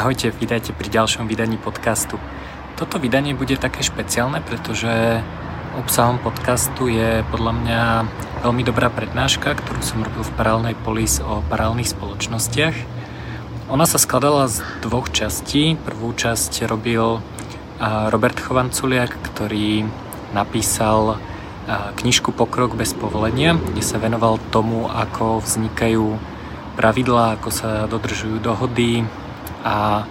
Ahojte, vítajte pri ďalšom vydaní podcastu. Toto vydanie bude také špeciálne, pretože obsahom podcastu je podľa mňa veľmi dobrá prednáška, ktorú som robil v Paralelnej polis o paralelných spoločnostiach. Ona sa skladala z dvoch častí. Prvú časť robil Robert Chovanculiak, ktorý napísal knižku Pokrok bez povolenia, kde sa venoval tomu, ako vznikajú pravidlá, ako sa dodržujú dohody, a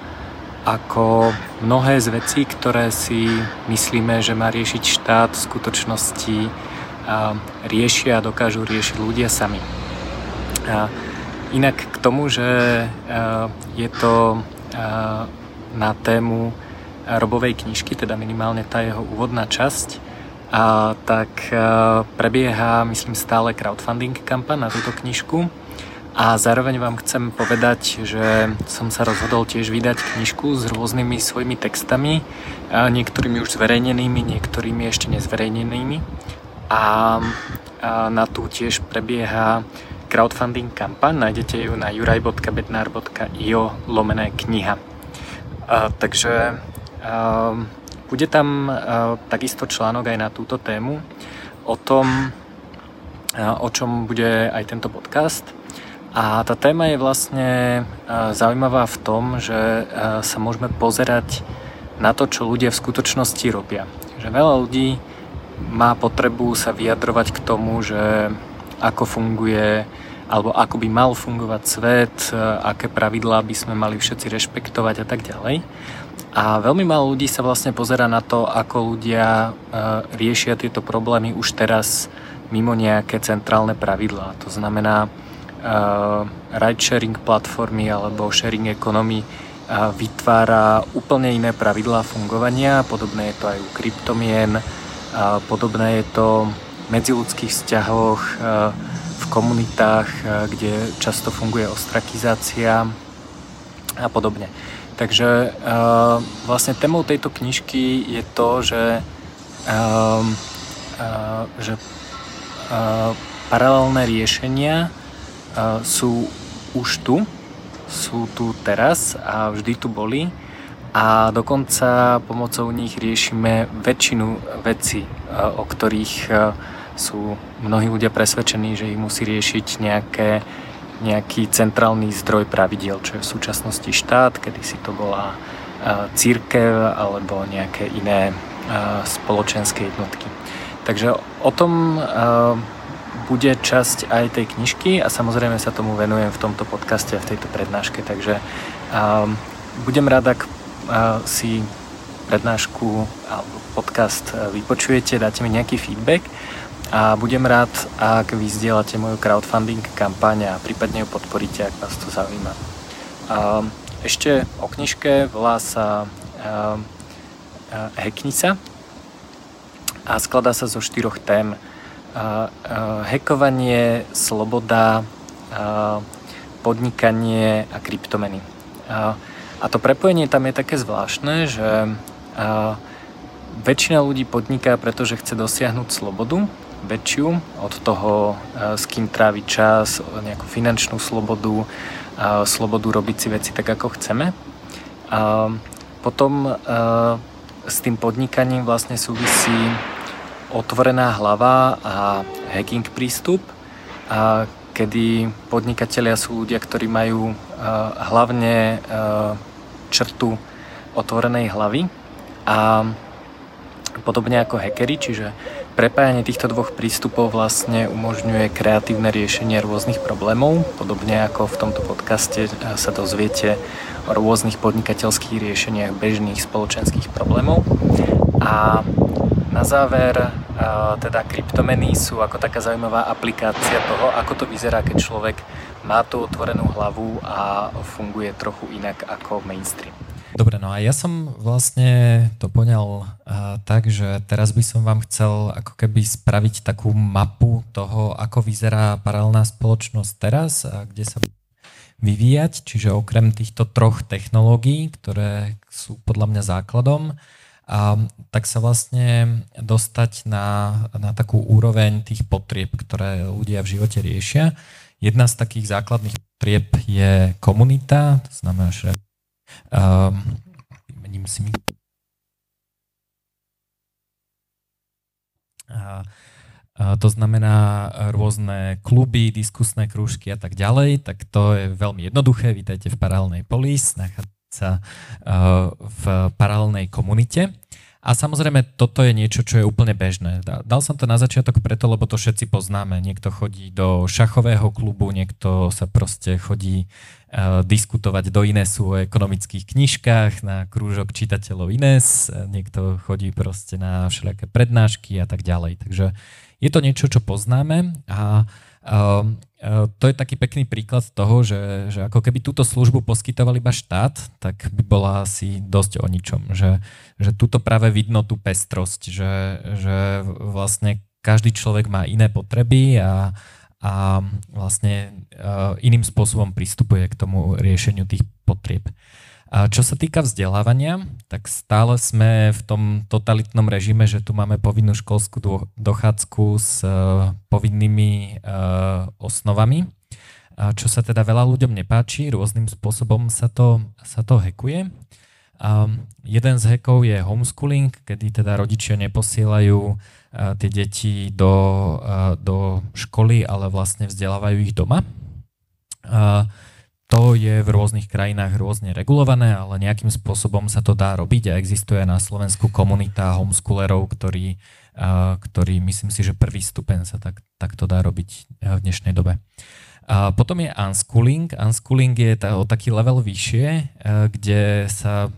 ako mnohé z vecí, ktoré si myslíme, že má riešiť štát, v skutočnosti riešia a dokážu riešiť ľudia sami. A inak k tomu, že je to na tému Robovej knižky, teda minimálne tá jeho úvodná časť, tak prebieha, myslím, stále crowdfunding kampaň na túto knižku a zároveň vám chcem povedať, že som sa rozhodol tiež vydať knižku s rôznymi svojimi textami, niektorými už zverejnenými, niektorými ešte nezverejnenými. A na tú tiež prebieha crowdfunding kampaň, nájdete ju na juraj.bednar.io lomené kniha. Takže bude tam takisto článok aj na túto tému o tom, o čom bude aj tento podcast a tá téma je vlastne e, zaujímavá v tom, že e, sa môžeme pozerať na to, čo ľudia v skutočnosti robia. Že veľa ľudí má potrebu sa vyjadrovať k tomu, že ako funguje alebo ako by mal fungovať svet, e, aké pravidlá by sme mali všetci rešpektovať a tak ďalej. A veľmi málo ľudí sa vlastne pozera na to, ako ľudia riešia tieto problémy už teraz mimo nejaké centrálne pravidlá. To znamená, ride-sharing platformy alebo sharing economy uh, vytvára úplne iné pravidlá fungovania. Podobné je to aj u kryptomien, uh, podobné je to v medziludských vzťahoch, v komunitách, kde často funguje ostrakizácia a podobne. Takže vlastne témou tejto knižky je to, že, že paralelné riešenia sú už tu, sú tu teraz a vždy tu boli a dokonca pomocou nich riešime väčšinu vecí, o ktorých sú mnohí ľudia presvedčení, že ich musí riešiť nejaké, nejaký centrálny zdroj pravidiel, čo je v súčasnosti štát, kedy si to bola církev alebo nejaké iné spoločenské jednotky. Takže o tom bude časť aj tej knižky a samozrejme sa tomu venujem v tomto podcaste a v tejto prednáške, takže um, budem rád, ak uh, si prednášku alebo podcast uh, vypočujete, dáte mi nejaký feedback a budem rád, ak vy zdieľate moju crowdfunding kampaň a prípadne ju podporíte, ak vás to zaujíma. Um, ešte o knižke volá sa um, uh, Heknica a skladá sa zo štyroch tém hekovanie, sloboda, podnikanie a kryptomeny. A to prepojenie tam je také zvláštne, že väčšina ľudí podniká, pretože chce dosiahnuť slobodu, väčšiu od toho, s kým trávi čas, nejakú finančnú slobodu, slobodu robiť si veci tak, ako chceme. Potom s tým podnikaním vlastne súvisí otvorená hlava a hacking prístup, kedy podnikatelia sú ľudia, ktorí majú hlavne črtu otvorenej hlavy a podobne ako hackery, čiže prepájanie týchto dvoch prístupov vlastne umožňuje kreatívne riešenie rôznych problémov, podobne ako v tomto podcaste sa dozviete o rôznych podnikateľských riešeniach bežných spoločenských problémov. A na záver, teda kryptomeny sú ako taká zaujímavá aplikácia toho, ako to vyzerá, keď človek má tú otvorenú hlavu a funguje trochu inak ako mainstream. Dobre, no a ja som vlastne to poňal uh, tak, že teraz by som vám chcel ako keby spraviť takú mapu toho, ako vyzerá paralelná spoločnosť teraz a kde sa vyvíjať, čiže okrem týchto troch technológií, ktoré sú podľa mňa základom, a tak sa vlastne dostať na, na takú úroveň tých potrieb, ktoré ľudia v živote riešia. Jedna z takých základných potrieb je komunita, to znamená, že Mením si mi. to znamená rôzne kluby, diskusné krúžky a tak ďalej, tak to je veľmi jednoduché. Vítajte v paralelnej polis, nachádza v paralelnej komunite. A samozrejme, toto je niečo, čo je úplne bežné. Dal som to na začiatok preto, lebo to všetci poznáme. Niekto chodí do šachového klubu, niekto sa proste chodí uh, diskutovať do Inesu o ekonomických knižkách, na krúžok čitateľov Ines, niekto chodí proste na všelijaké prednášky a tak ďalej. Takže je to niečo, čo poznáme a uh, Eh, to je taký pekný príklad toho, že, že ako keby túto službu poskytoval iba štát, tak by bola asi dosť o ničom. Že, že tuto práve vidno tú pestrosť, že, že vlastne každý človek má iné potreby a, a vlastne uh, iným spôsobom pristupuje k tomu riešeniu tých potrieb. A čo sa týka vzdelávania, tak stále sme v tom totalitnom režime, že tu máme povinnú školskú dochádzku s uh, povinnými uh, osnovami, a čo sa teda veľa ľuďom nepáči, rôznym spôsobom sa to, sa to hackuje. A jeden z hackov je homeschooling, kedy teda rodičia neposielajú uh, tie deti do, do školy, ale vlastne vzdelávajú ich doma. Uh, to je v rôznych krajinách rôzne regulované, ale nejakým spôsobom sa to dá robiť a existuje na Slovensku komunita homeschoolerov, ktorí, ktorí myslím si, že prvý stupeň sa tak, tak to dá robiť v dnešnej dobe. A potom je unschooling. Unschooling je o taký level vyššie, kde sa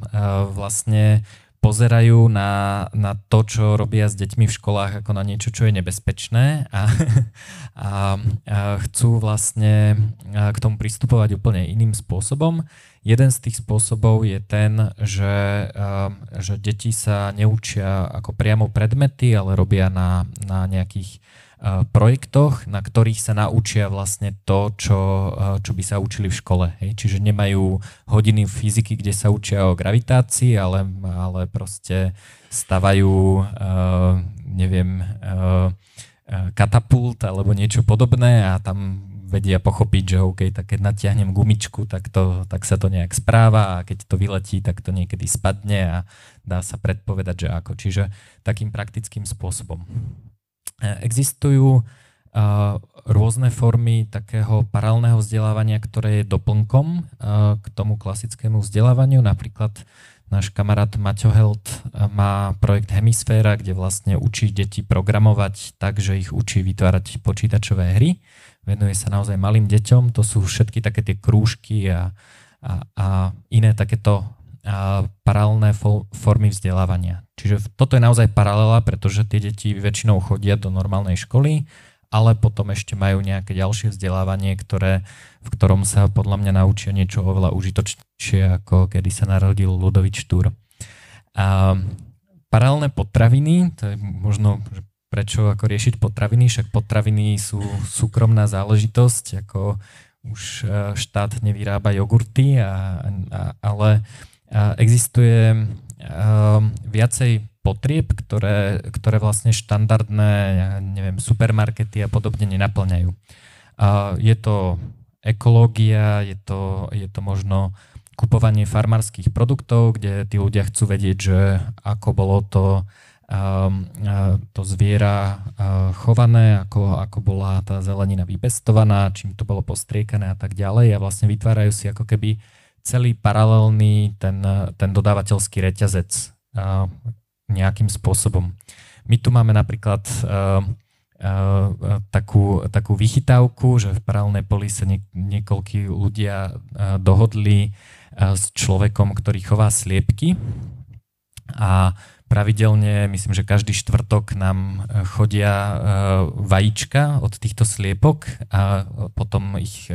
vlastne pozerajú na, na to, čo robia s deťmi v školách ako na niečo, čo je nebezpečné a, a, a chcú vlastne k tomu pristupovať úplne iným spôsobom. Jeden z tých spôsobov je ten, že, že deti sa neučia ako priamo predmety, ale robia na, na nejakých projektoch, na ktorých sa naučia vlastne to, čo, čo by sa učili v škole. Hej. Čiže nemajú hodiny fyziky, kde sa učia o gravitácii, ale, ale proste stavajú, uh, neviem, uh, katapult alebo niečo podobné a tam vedia pochopiť, že OK, tak keď natiahnem gumičku, tak, to, tak sa to nejak správa a keď to vyletí, tak to niekedy spadne a dá sa predpovedať, že ako. Čiže takým praktickým spôsobom. Existujú rôzne formy takého paralelného vzdelávania, ktoré je doplnkom k tomu klasickému vzdelávaniu. Napríklad náš kamarát Maťo Held má projekt Hemisféra, kde vlastne učí deti programovať tak, že ich učí vytvárať počítačové hry. Venuje sa naozaj malým deťom. To sú všetky také tie krúžky a, a, a iné takéto paralelné formy vzdelávania. Čiže toto je naozaj paralela, pretože tie deti väčšinou chodia do normálnej školy, ale potom ešte majú nejaké ďalšie vzdelávanie, ktoré, v ktorom sa podľa mňa naučia niečo oveľa užitočnejšie, ako kedy sa narodil Ludovič Štúr. A paralelné potraviny, to je možno prečo ako riešiť potraviny, však potraviny sú súkromná záležitosť, ako už e, štát nevyrába jogurty, a, a, ale existuje um, viacej potrieb, ktoré, ktoré vlastne štandardné neviem, supermarkety a podobne nenaplňajú. Je to ekológia, je to, je to možno kupovanie farmárskych produktov, kde tí ľudia chcú vedieť, že ako bolo to, um, to zviera chované, ako, ako bola tá zelenina vypestovaná, čím to bolo postriekané a tak ďalej a vlastne vytvárajú si ako keby celý paralelný ten, ten dodávateľský reťazec uh, nejakým spôsobom. My tu máme napríklad uh, Uh, takú, takú vychytávku, že v paralelnej poli sa nie, niekoľkí ľudia uh, dohodli uh, s človekom, ktorý chová sliepky a pravidelne, myslím, že každý štvrtok nám chodia vajíčka od týchto sliepok a potom ich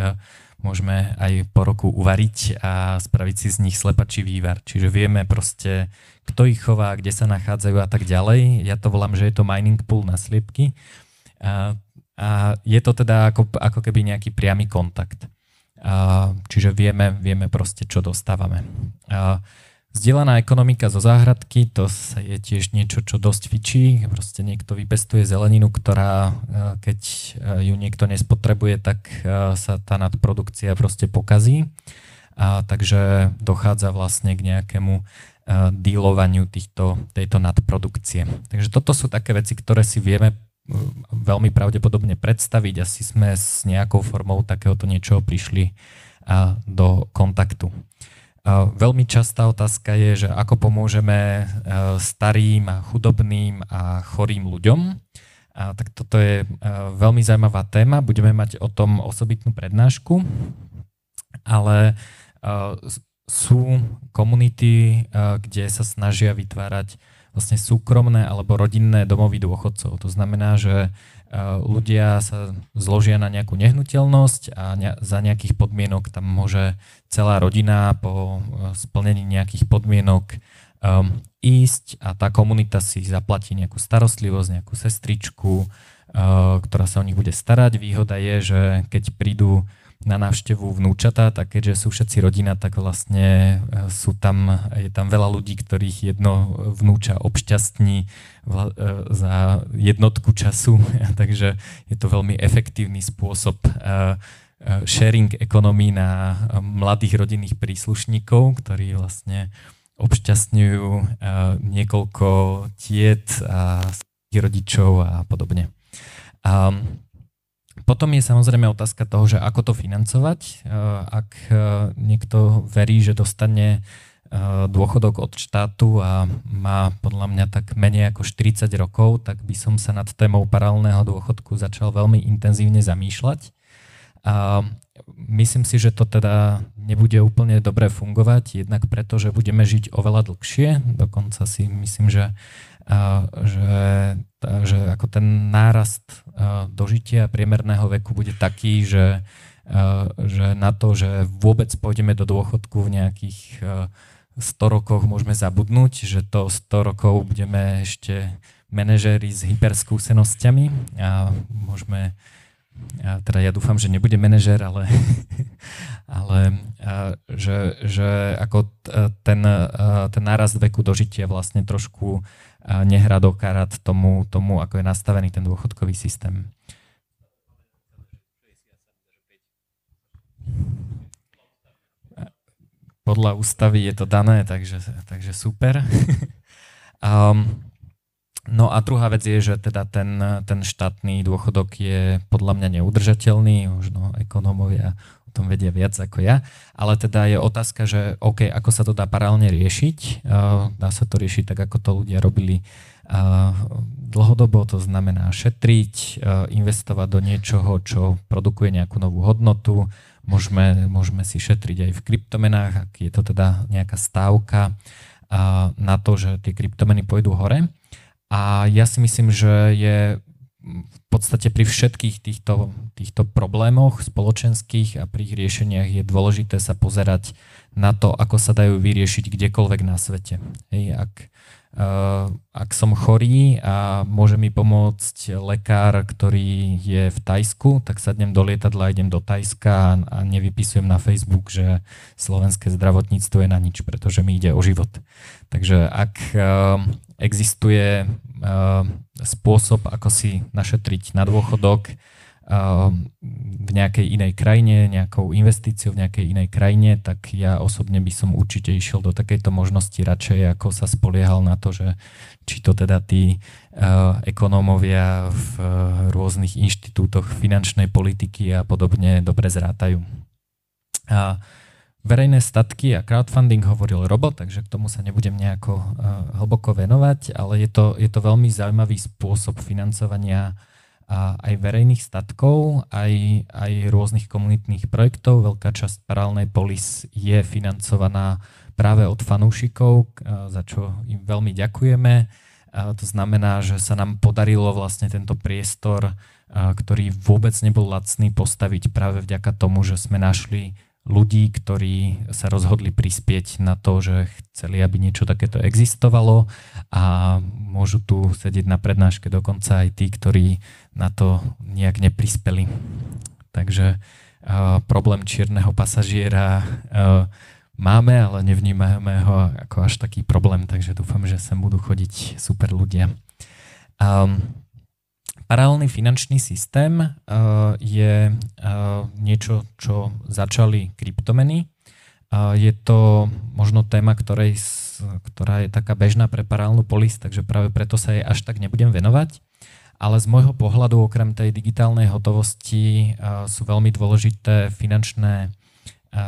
môžeme aj po roku uvariť a spraviť si z nich slepačí vývar. Čiže vieme proste, kto ich chová, kde sa nachádzajú a tak ďalej. Ja to volám, že je to mining pool na sliepky. A, a je to teda ako, ako keby nejaký priamy kontakt. A, čiže vieme, vieme proste, čo dostávame. A, Zdieľaná ekonomika zo záhradky, to je tiež niečo, čo dosť fičí. Proste niekto vypestuje zeleninu, ktorá, e, keď e, ju niekto nespotrebuje, tak e, sa tá nadprodukcia proste pokazí. a takže dochádza vlastne k nejakému dealovaniu týchto, tejto nadprodukcie. Takže toto sú také veci, ktoré si vieme veľmi pravdepodobne predstaviť. Asi sme s nejakou formou takéhoto niečoho prišli do kontaktu. Veľmi častá otázka je, že ako pomôžeme starým a chudobným a chorým ľuďom. A tak toto je veľmi zaujímavá téma. Budeme mať o tom osobitnú prednášku, ale sú komunity, kde sa snažia vytvárať vlastne súkromné alebo rodinné domovy dôchodcov. To znamená, že ľudia sa zložia na nejakú nehnuteľnosť a za nejakých podmienok tam môže celá rodina po splnení nejakých podmienok um, ísť a tá komunita si zaplatí nejakú starostlivosť, nejakú sestričku, uh, ktorá sa o nich bude starať. Výhoda je, že keď prídu na návštevu vnúčata, tak keďže sú všetci rodina, tak vlastne e, sú tam, je tam veľa ľudí, ktorých jedno vnúča obšťastní za jednotku času, takže je to veľmi efektívny spôsob sharing ekonomii na mladých rodinných príslušníkov, ktorí vlastne obšťastňujú niekoľko tiet a rodičov a podobne. Um, potom je samozrejme otázka toho, že ako to financovať. Ak niekto verí, že dostane dôchodok od štátu a má podľa mňa tak menej ako 40 rokov, tak by som sa nad témou paralelného dôchodku začal veľmi intenzívne zamýšľať. A myslím si, že to teda nebude úplne dobre fungovať, jednak preto, že budeme žiť oveľa dlhšie. Dokonca si myslím, že že, že ako ten nárast dožitia priemerného veku bude taký, že, že na to, že vôbec pôjdeme do dôchodku v nejakých 100 rokoch môžeme zabudnúť, že to 100 rokov budeme ešte manažéri s hyperskúsenosťami a môžeme ja, teda ja dúfam, že nebude manažer, ale, ale a, že, že ako ten, ten nárast veku dožitia vlastne trošku nehrá do karát tomu, tomu, ako je nastavený ten dôchodkový systém. Podľa ústavy je to dané, takže, takže super. um, no a druhá vec je, že teda ten, ten štátny dôchodok je podľa mňa neudržateľný, možno ekonómovia tom vedia viac ako ja, ale teda je otázka, že OK, ako sa to dá paralelne riešiť. Dá sa to riešiť tak, ako to ľudia robili dlhodobo, to znamená šetriť, investovať do niečoho, čo produkuje nejakú novú hodnotu. Môžeme, môžeme si šetriť aj v kryptomenách, ak je to teda nejaká stávka na to, že tie kryptomeny pôjdu hore. A ja si myslím, že je v podstate pri všetkých týchto, týchto problémoch spoločenských a pri ich riešeniach je dôležité sa pozerať na to, ako sa dajú vyriešiť kdekoľvek na svete. Hej, ak, uh, ak som chorý a môže mi pomôcť lekár, ktorý je v Tajsku, tak sadnem do lietadla, idem do Tajska a, a nevypisujem na Facebook, že slovenské zdravotníctvo je na nič, pretože mi ide o život. Takže ak uh, existuje uh, spôsob, ako si našetriť na dôchodok uh, v nejakej inej krajine, nejakou investíciou v nejakej inej krajine, tak ja osobne by som určite išiel do takejto možnosti radšej, ako sa spoliehal na to, že či to teda tí uh, ekonómovia v uh, rôznych inštitútoch finančnej politiky a podobne dobre zrátajú. Uh, verejné statky a crowdfunding hovoril Robo, takže k tomu sa nebudem nejako uh, hlboko venovať, ale je to, je to veľmi zaujímavý spôsob financovania uh, aj verejných statkov, aj, aj rôznych komunitných projektov. Veľká časť paralelnej polis je financovaná práve od fanúšikov, uh, za čo im veľmi ďakujeme. Uh, to znamená, že sa nám podarilo vlastne tento priestor, uh, ktorý vôbec nebol lacný, postaviť práve vďaka tomu, že sme našli ľudí, ktorí sa rozhodli prispieť na to, že chceli, aby niečo takéto existovalo a môžu tu sedieť na prednáške dokonca aj tí, ktorí na to nejak neprispeli. Takže uh, problém čierneho pasažiera uh, máme, ale nevnímame ho ako až taký problém, takže dúfam, že sem budú chodiť super ľudia. Um, Paralelný finančný systém uh, je uh, niečo, čo začali kryptomeny. Je to možno téma, ktorej, ktorá je taká bežná pre paralelnú polis, takže práve preto sa jej až tak nebudem venovať. Ale z môjho pohľadu, okrem tej digitálnej hotovosti, sú veľmi dôležité finančné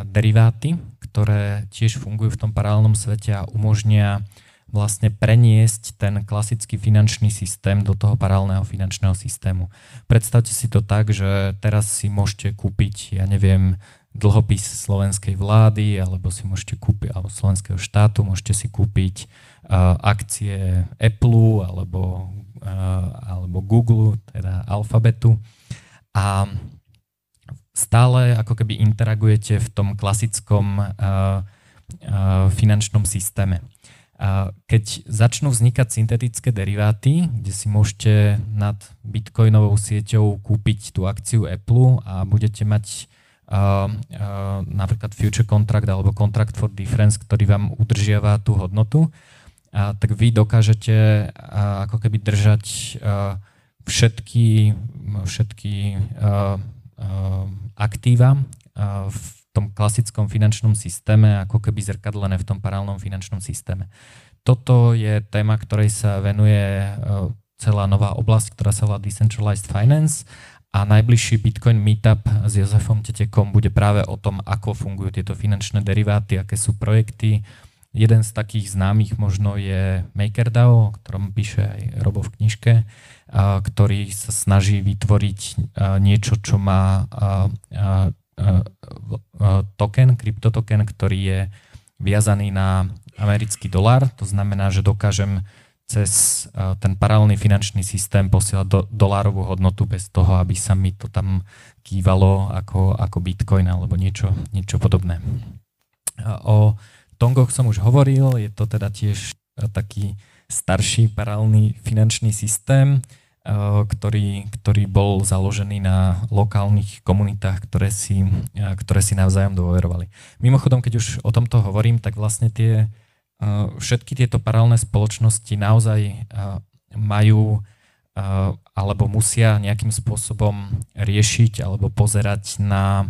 deriváty, ktoré tiež fungujú v tom paralelnom svete a umožnia vlastne preniesť ten klasický finančný systém do toho paralelného finančného systému. Predstavte si to tak, že teraz si môžete kúpiť, ja neviem, dlhopis slovenskej vlády, alebo si môžete kúpiť, alebo slovenského štátu, môžete si kúpiť uh, akcie Apple alebo, uh, alebo Google, teda alfabetu. A stále ako keby interagujete v tom klasickom uh, uh, finančnom systéme. Keď začnú vznikať syntetické deriváty, kde si môžete nad bitcoinovou sieťou kúpiť tú akciu Apple a budete mať uh, uh, napríklad future contract alebo contract for difference, ktorý vám udržiava tú hodnotu, uh, tak vy dokážete uh, ako keby držať uh, všetky, všetky uh, uh, aktíva uh, v tom klasickom finančnom systéme ako keby zrkadlené v tom paralelnom finančnom systéme. Toto je téma, ktorej sa venuje e, celá nová oblasť, ktorá sa volá Decentralized Finance a najbližší Bitcoin Meetup s Jozefom Tetekom bude práve o tom, ako fungujú tieto finančné deriváty, aké sú projekty. Jeden z takých známych možno je MakerDAO, o ktorom píše aj Robo v knižke, ktorý sa snaží vytvoriť niečo, čo má token, kryptotoken, ktorý je viazaný na americký dolár. To znamená, že dokážem cez ten paralelný finančný systém posielať do, dolárovú hodnotu bez toho, aby sa mi to tam kývalo ako, ako bitcoin alebo niečo, niečo podobné. O Tongoch som už hovoril, je to teda tiež taký starší paralelný finančný systém, ktorý, ktorý bol založený na lokálnych komunitách, ktoré si, eh, ktoré si navzájom dôverovali. Mimochodom, keď už o tomto hovorím, tak vlastne tie, eh, všetky tieto paralelné spoločnosti naozaj majú alebo musia nejakým spôsobom riešiť alebo pozerať na,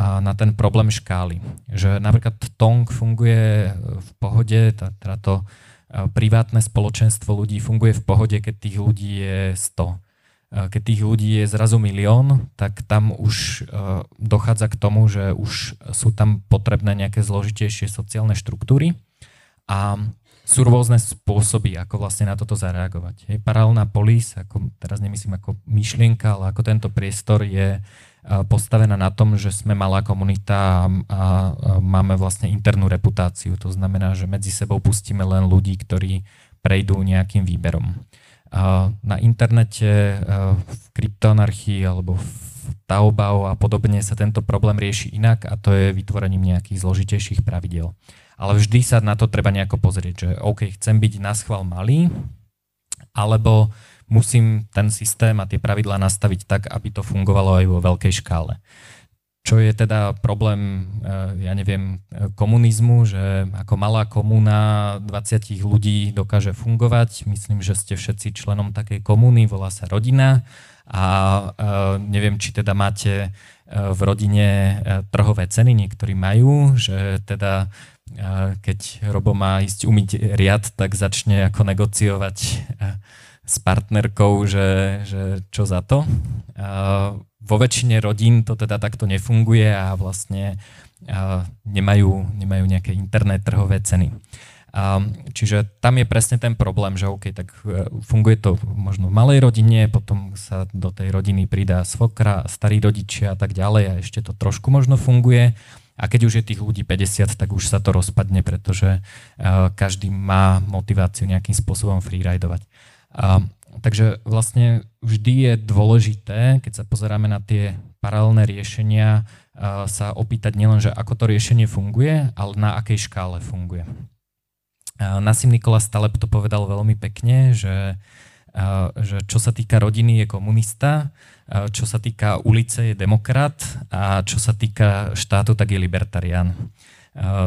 na ten problém škály. Že napríklad Tong funguje v pohode, teda to privátne spoločenstvo ľudí funguje v pohode, keď tých ľudí je 100. Keď tých ľudí je zrazu milión, tak tam už dochádza k tomu, že už sú tam potrebné nejaké zložitejšie sociálne štruktúry a sú rôzne spôsoby, ako vlastne na toto zareagovať. Hej, paralelná polis, ako, teraz nemyslím ako myšlienka, ale ako tento priestor je postavená na tom, že sme malá komunita a, máme vlastne internú reputáciu. To znamená, že medzi sebou pustíme len ľudí, ktorí prejdú nejakým výberom. Na internete, v kryptoanarchii alebo v Taobao a podobne sa tento problém rieši inak a to je vytvorením nejakých zložitejších pravidel. Ale vždy sa na to treba nejako pozrieť, že OK, chcem byť na schvál malý, alebo musím ten systém a tie pravidlá nastaviť tak, aby to fungovalo aj vo veľkej škále. Čo je teda problém, eh, ja neviem, komunizmu, že ako malá komúna 20 ľudí dokáže fungovať. Myslím, že ste všetci členom takej komúny, volá sa rodina a eh, neviem, či teda máte eh, v rodine trhové ceny, niektorí majú, že teda keď Robo má ísť umyť riad, tak začne ako negociovať s partnerkou, že, že čo za to. Vo väčšine rodín to teda takto nefunguje a vlastne nemajú, nemajú nejaké interné trhové ceny. Čiže tam je presne ten problém, že OK, tak e, funguje to možno v malej rodine, potom sa do tej rodiny pridá svokra, starí rodičia a tak ďalej a ešte to trošku možno funguje. A keď už je tých ľudí 50, tak už sa to rozpadne, pretože uh, každý má motiváciu nejakým spôsobom freeridovať. A, takže vlastne vždy je dôležité, keď sa pozeráme na tie paralelné riešenia, a, sa opýtať nielen, že ako to riešenie funguje, ale na akej škále funguje. A, Nasim Nikola Staleb to povedal veľmi pekne, že, že čo sa týka rodiny je komunista, čo sa týka ulice je demokrat a čo sa týka štátu, tak je libertarián.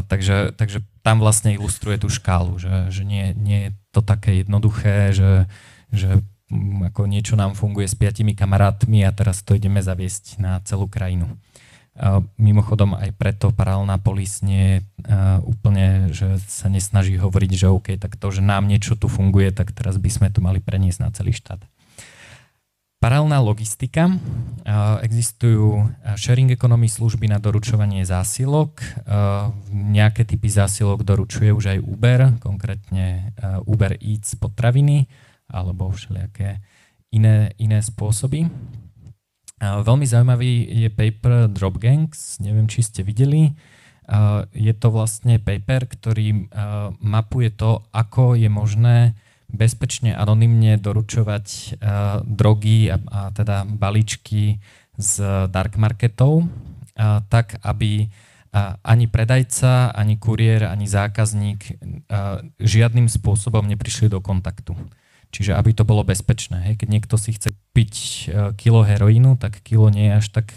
Takže, takže tam vlastne ilustruje tú škálu, že, že nie, nie je to také jednoduché, že, že mm, ako niečo nám funguje s piatimi kamarátmi a teraz to ideme zaviesť na celú krajinu. Mimochodom aj preto paralelná polis nie úplne, že sa nesnaží hovoriť, že OK, tak to, že nám niečo tu funguje, tak teraz by sme to mali preniesť na celý štát. Paralelná logistika. Existujú sharing economy služby na doručovanie zásilok. Nejaké typy zásilok doručuje už aj Uber, konkrétne Uber Eats potraviny alebo všelijaké iné, iné spôsoby. Veľmi zaujímavý je paper Dropgangs, neviem, či ste videli. Je to vlastne paper, ktorý mapuje to, ako je možné bezpečne, anonymne doručovať uh, drogy a, a teda balíčky z dark marketov, uh, tak aby uh, ani predajca, ani kuriér, ani zákazník uh, žiadnym spôsobom neprišli do kontaktu. Čiže aby to bolo bezpečné. Hej. Keď niekto si chce piť kilo heroínu, tak kilo nie je až, tak,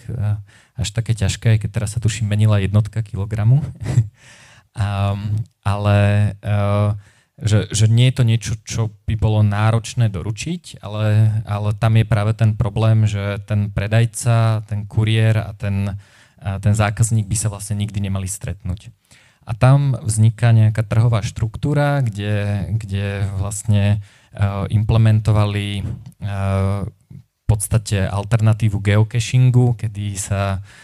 až také ťažké, keď teraz sa tuším menila jednotka kilogramu. um, ale uh, že, že nie je to niečo, čo by bolo náročné doručiť, ale, ale tam je práve ten problém, že ten predajca, ten kuriér a ten, a ten zákazník by sa vlastne nikdy nemali stretnúť. A tam vzniká nejaká trhová štruktúra, kde, kde vlastne uh, implementovali uh, v podstate alternatívu geocachingu, kedy sa Eh,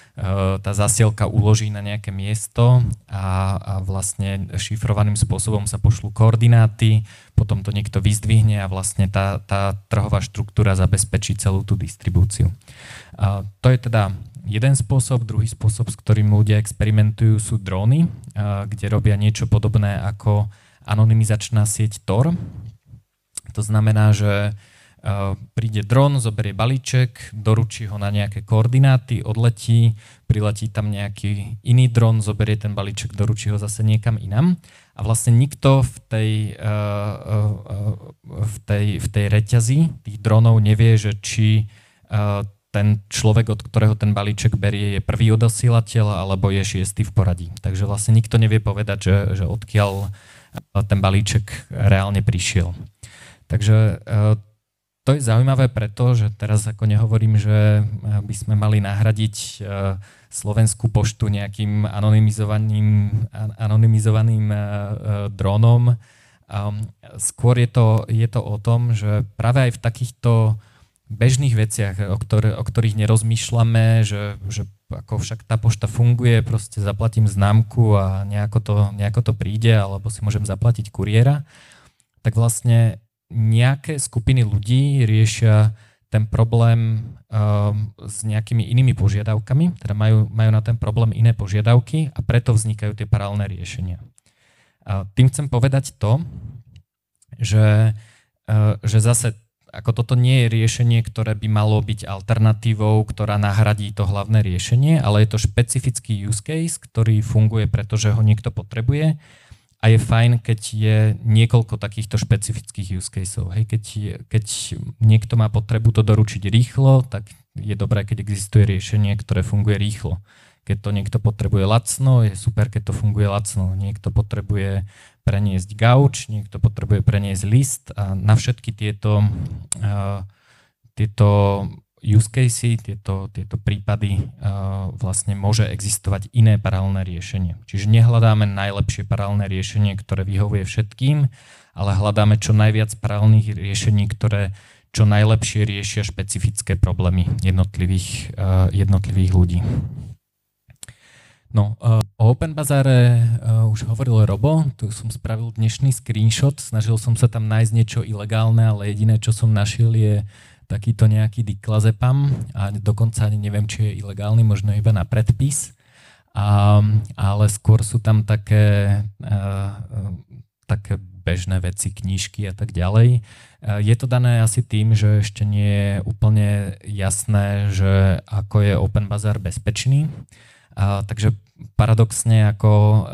tá zasielka uloží na nejaké miesto a, a vlastne šifrovaným spôsobom sa pošlú koordináty, potom to niekto vyzdvihne a vlastne tá, tá trhová štruktúra zabezpečí celú tú distribúciu. A to je teda jeden spôsob, druhý spôsob, s ktorým ľudia experimentujú, sú dróny, a, kde robia niečo podobné ako anonymizačná sieť Tor. To znamená, že príde dron, zoberie balíček, doručí ho na nejaké koordináty, odletí, priletí tam nejaký iný dron, zoberie ten balíček, doručí ho zase niekam inam. A vlastne nikto v tej, v tej, v tej reťazi tých dronov nevie, že či ten človek, od ktorého ten balíček berie, je prvý odosielateľ alebo je šiestý v poradí. Takže vlastne nikto nevie povedať, že, že odkiaľ ten balíček reálne prišiel. Takže to je zaujímavé preto, že teraz ako nehovorím, že eh, by sme mali nahradiť eh, Slovenskú poštu nejakým anonymizovaným, anonymizovaným eh, dronom. Skôr je to, je to o tom, že práve aj v takýchto bežných veciach, o, ktoré, o ktorých nerozmýšľame, že, že ako však tá pošta funguje, proste zaplatím známku a nejako to, nejako to príde, alebo si môžem zaplatiť kuriéra, tak vlastne nejaké skupiny ľudí riešia ten problém um, s nejakými inými požiadavkami, teda majú, majú na ten problém iné požiadavky a preto vznikajú tie paralelné riešenia. A tým chcem povedať to, že, uh, že zase ako toto nie je riešenie, ktoré by malo byť alternatívou, ktorá nahradí to hlavné riešenie, ale je to špecifický use case, ktorý funguje, pretože ho niekto potrebuje a je fajn, keď je niekoľko takýchto špecifických use caseov. Hej, keď, keď niekto má potrebu to doručiť rýchlo, tak je dobré, keď existuje riešenie, ktoré funguje rýchlo. Keď to niekto potrebuje lacno, je super, keď to funguje lacno. Niekto potrebuje preniesť gauč, niekto potrebuje preniesť list a na všetky tieto, uh, tieto use casey, tieto, tieto prípady uh, vlastne môže existovať iné paralelné riešenie. Čiže nehľadáme najlepšie paralelné riešenie, ktoré vyhovuje všetkým, ale hľadáme čo najviac paralelných riešení, ktoré čo najlepšie riešia špecifické problémy jednotlivých, uh, jednotlivých ľudí. No, uh, o Open Bazare uh, už hovoril Robo, tu som spravil dnešný screenshot, snažil som sa tam nájsť niečo ilegálne, ale jediné, čo som našiel je takýto nejaký diklazepam a dokonca ani neviem, či je ilegálny, možno iba na predpis, a, ale skôr sú tam také, a, také bežné veci, knížky a tak ďalej. Je to dané asi tým, že ešte nie je úplne jasné, že ako je Open Bazar bezpečný. A, takže paradoxne ako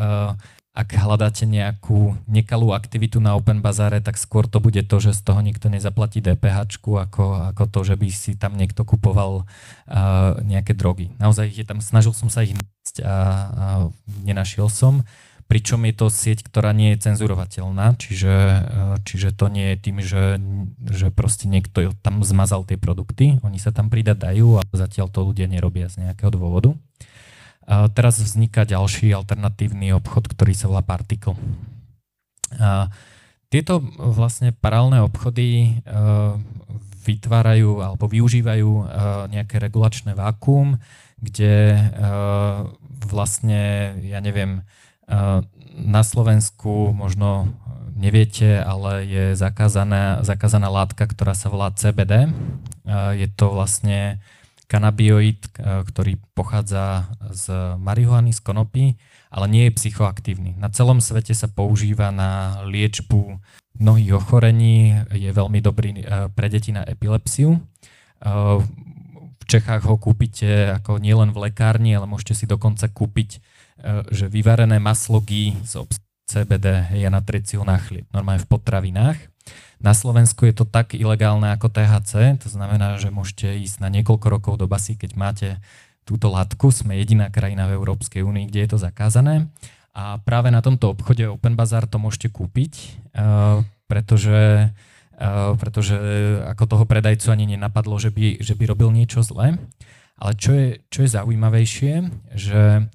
ak hľadáte nejakú nekalú aktivitu na Open Bazare, tak skôr to bude to, že z toho nikto nezaplatí DPH, ako, ako to, že by si tam niekto kupoval uh, nejaké drogy. Naozaj je tam, snažil som sa ich nájsť a, a nenašiel som. Pričom je to sieť, ktorá nie je cenzurovateľná, čiže, čiže to nie je tým, že, že proste niekto tam zmazal tie produkty, oni sa tam pridať dajú a zatiaľ to ľudia nerobia z nejakého dôvodu. Teraz vzniká ďalší alternatívny obchod, ktorý sa volá Particle. Tieto vlastne paralelné obchody vytvárajú alebo využívajú nejaké regulačné vákuum, kde vlastne, ja neviem, na Slovensku možno neviete, ale je zakázaná, zakázaná látka, ktorá sa volá CBD. Je to vlastne kanabioid, ktorý pochádza z marihuany, z konopy, ale nie je psychoaktívny. Na celom svete sa používa na liečbu mnohých ochorení, je veľmi dobrý pre deti na epilepsiu. V Čechách ho kúpite ako nielen v lekárni, ale môžete si dokonca kúpiť že vyvarené maslo ghee z CBD je na triciu na chlieb, normálne v potravinách. Na Slovensku je to tak ilegálne ako THC, to znamená, že môžete ísť na niekoľko rokov do basy, keď máte túto látku. Sme jediná krajina v Európskej únii, kde je to zakázané. A práve na tomto obchode Open Bazaar to môžete kúpiť, uh, pretože, uh, pretože ako toho predajcu ani nenapadlo, že by, že by robil niečo zlé. Ale čo je, čo je zaujímavejšie, že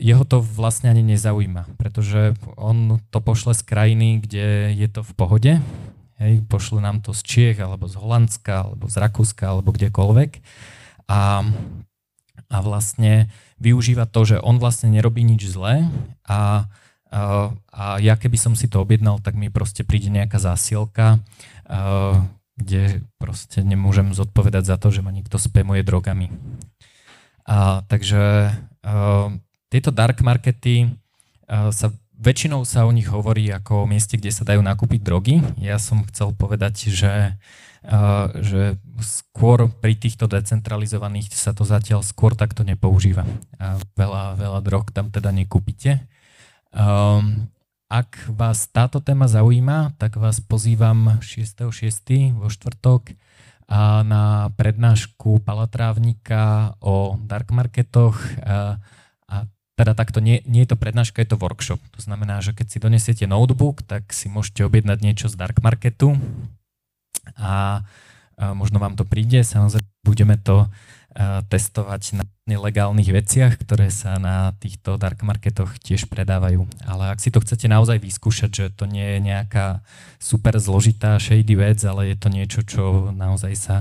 jeho to vlastne ani nezaujíma, pretože on to pošle z krajiny, kde je to v pohode, hej, pošle nám to z Čiech, alebo z Holandska, alebo z Rakúska, alebo kdekoľvek a, a vlastne využíva to, že on vlastne nerobí nič zlé a, a, a ja keby som si to objednal, tak mi proste príde nejaká zásielka, a, kde proste nemôžem zodpovedať za to, že ma niekto spamuje drogami. A, takže tieto dark markety uh, sa väčšinou sa o nich hovorí ako o mieste, kde sa dajú nakúpiť drogy. Ja som chcel povedať, že, uh, že skôr pri týchto decentralizovaných sa to zatiaľ skôr takto nepoužíva. Veľa, veľa drog tam teda nekúpite. Um, ak vás táto téma zaujíma, tak vás pozývam 6.6. vo štvrtok a na prednášku Palatrávnika o dark marketoch. Teda takto nie, nie je to prednáška, je to workshop. To znamená, že keď si donesiete notebook, tak si môžete objednať niečo z dark marketu a, a možno vám to príde. Samozrejme, budeme to a, testovať na nelegálnych veciach, ktoré sa na týchto dark marketoch tiež predávajú. Ale ak si to chcete naozaj vyskúšať, že to nie je nejaká super zložitá shady vec, ale je to niečo, čo naozaj sa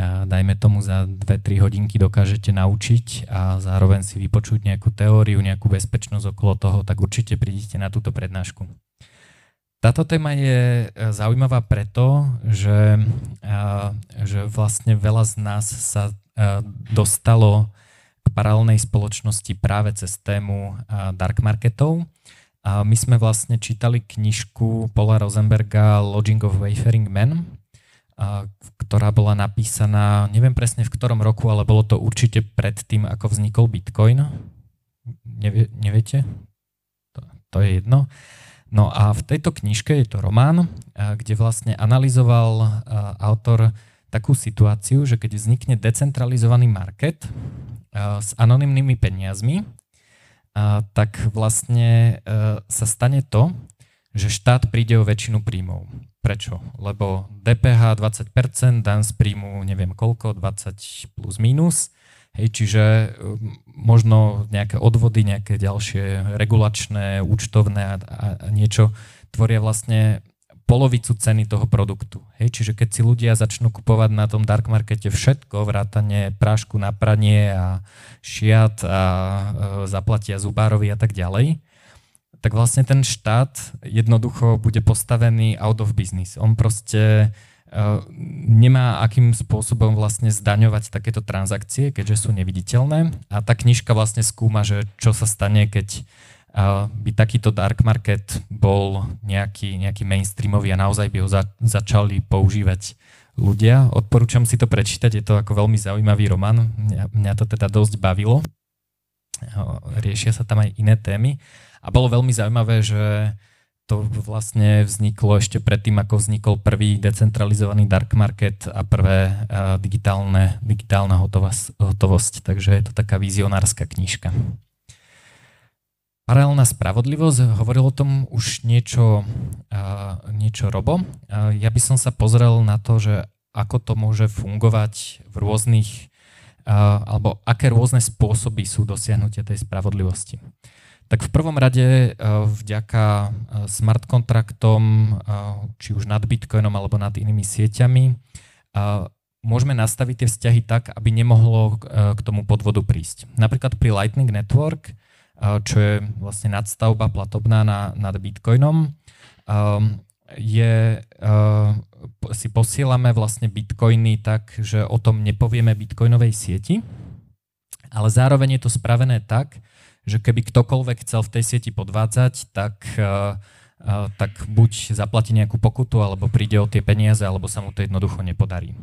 dajme tomu za 2-3 hodinky dokážete naučiť a zároveň si vypočuť nejakú teóriu, nejakú bezpečnosť okolo toho, tak určite prídite na túto prednášku. Táto téma je e, zaujímavá preto, že, že vlastne veľa z nás sa e, dostalo k paralelnej spoločnosti práve cez tému dark marketov. A my sme vlastne čítali knižku Paula Rosenberga Lodging of Wayfaring Men, ktorá bola napísaná, neviem presne v ktorom roku, ale bolo to určite pred tým, ako vznikol Bitcoin. Nevie, neviete? To, to je jedno. No a v tejto knižke je to román, kde vlastne analyzoval autor takú situáciu, že keď vznikne decentralizovaný market s anonymnými peniazmi, tak vlastne sa stane to, že štát príde o väčšinu príjmov. Prečo? Lebo DPH 20%, dan z príjmu neviem koľko, 20 plus minus. Hej, čiže um, možno nejaké odvody, nejaké ďalšie regulačné, účtovné a, a niečo tvoria vlastne polovicu ceny toho produktu. Hej, čiže keď si ľudia začnú kupovať na tom dark markete všetko, vrátane prášku na pranie a šiat a e, zaplatia zubárovi a tak ďalej, tak vlastne ten štát jednoducho bude postavený out of business. On proste uh, nemá akým spôsobom vlastne zdaňovať takéto transakcie, keďže sú neviditeľné. A tá knižka vlastne skúma, že čo sa stane, keď uh, by takýto dark market bol nejaký, nejaký mainstreamový a naozaj by ho za, začali používať ľudia. Odporúčam si to prečítať, je to ako veľmi zaujímavý román. Mňa, mňa to teda dosť bavilo. Riešia sa tam aj iné témy. A bolo veľmi zaujímavé, že to vlastne vzniklo ešte predtým, ako vznikol prvý decentralizovaný dark market a prvé uh, digitálne, digitálna hotovosť, hotovosť. Takže je to taká vizionárska knižka. Paralelná spravodlivosť, hovoril o tom už niečo, uh, niečo Robo. Uh, ja by som sa pozrel na to, že ako to môže fungovať v rôznych alebo aké rôzne spôsoby sú dosiahnutia tej spravodlivosti. Tak v prvom rade vďaka smart kontraktom, či už nad Bitcoinom alebo nad inými sieťami, môžeme nastaviť tie vzťahy tak, aby nemohlo k tomu podvodu prísť. Napríklad pri Lightning Network, čo je vlastne nadstavba platobná na, nad Bitcoinom, je, si posielame vlastne bitcoiny tak, že o tom nepovieme bitcoinovej sieti, ale zároveň je to spravené tak, že keby ktokoľvek chcel v tej sieti podvádzať, tak, tak buď zaplatí nejakú pokutu, alebo príde o tie peniaze, alebo sa mu to jednoducho nepodarí.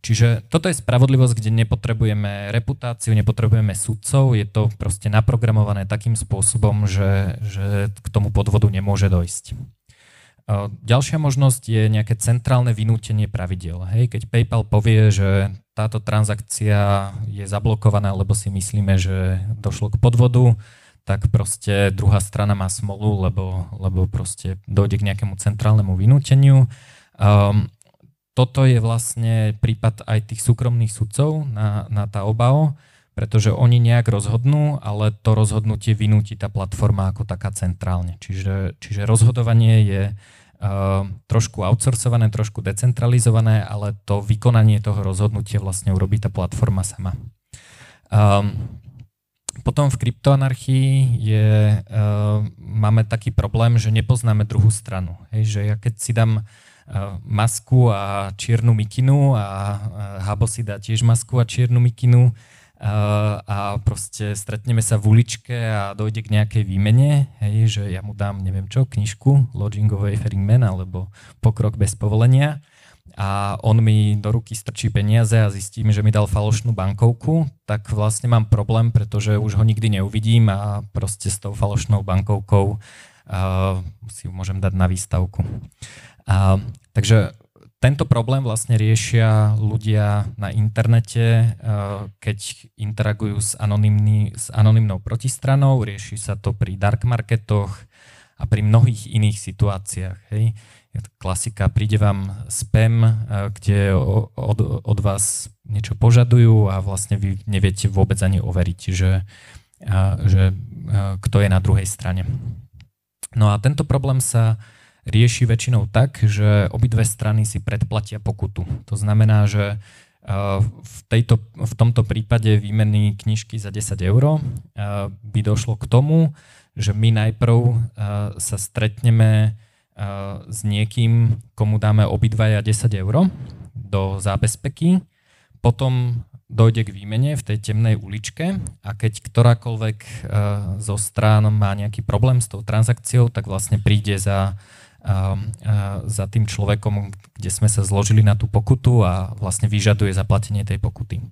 Čiže toto je spravodlivosť, kde nepotrebujeme reputáciu, nepotrebujeme sudcov, je to proste naprogramované takým spôsobom, že, že k tomu podvodu nemôže dojsť. Ďalšia možnosť je nejaké centrálne vynútenie pravidel. Hej, keď PayPal povie, že táto transakcia je zablokovaná, lebo si myslíme, že došlo k podvodu, tak proste druhá strana má smolu, lebo, lebo proste dojde k nejakému centrálnemu vynúteniu. Um, toto je vlastne prípad aj tých súkromných sudcov na, na tá obao, pretože oni nejak rozhodnú, ale to rozhodnutie vynúti tá platforma ako taká centrálne. Čiže, čiže rozhodovanie je trošku outsourcované, trošku decentralizované, ale to vykonanie toho rozhodnutia vlastne urobí tá platforma sama. Um, potom v kryptoanarchii je, uh, máme taký problém, že nepoznáme druhú stranu. Hej, že ja keď si dám uh, masku a čiernu mikinu a Habo si dá tiež masku a čiernu mikinu, a proste stretneme sa v uličke a dojde k nejakej výmene, hej, že ja mu dám, neviem čo, knižku Lodging of Wayfaring Man alebo Pokrok bez povolenia a on mi do ruky strčí peniaze a zistím, že mi dal falošnú bankovku, tak vlastne mám problém, pretože už ho nikdy neuvidím a proste s tou falošnou bankovkou uh, si ju môžem dať na výstavku. Uh, takže tento problém vlastne riešia ľudia na internete, eh, keď interagujú s, anonymný, s anonymnou protistranou, rieši sa to pri dark marketoch a pri mnohých iných situáciách. Hej. Klasika, príde vám spam, eh, kde od, od vás niečo požadujú a vlastne vy neviete vôbec ani overiť, že, eh, že kto je na druhej strane. No a tento problém sa rieši väčšinou tak, že obidve strany si predplatia pokutu. To znamená, že v, tejto, v tomto prípade výmeny knižky za 10 eur by došlo k tomu, že my najprv sa stretneme s niekým, komu dáme obidvaja 10 eur do zábezpeky, potom dojde k výmene v tej temnej uličke a keď ktorákoľvek zo strán má nejaký problém s tou transakciou, tak vlastne príde za za tým človekom, kde sme sa zložili na tú pokutu a vlastne vyžaduje zaplatenie tej pokuty.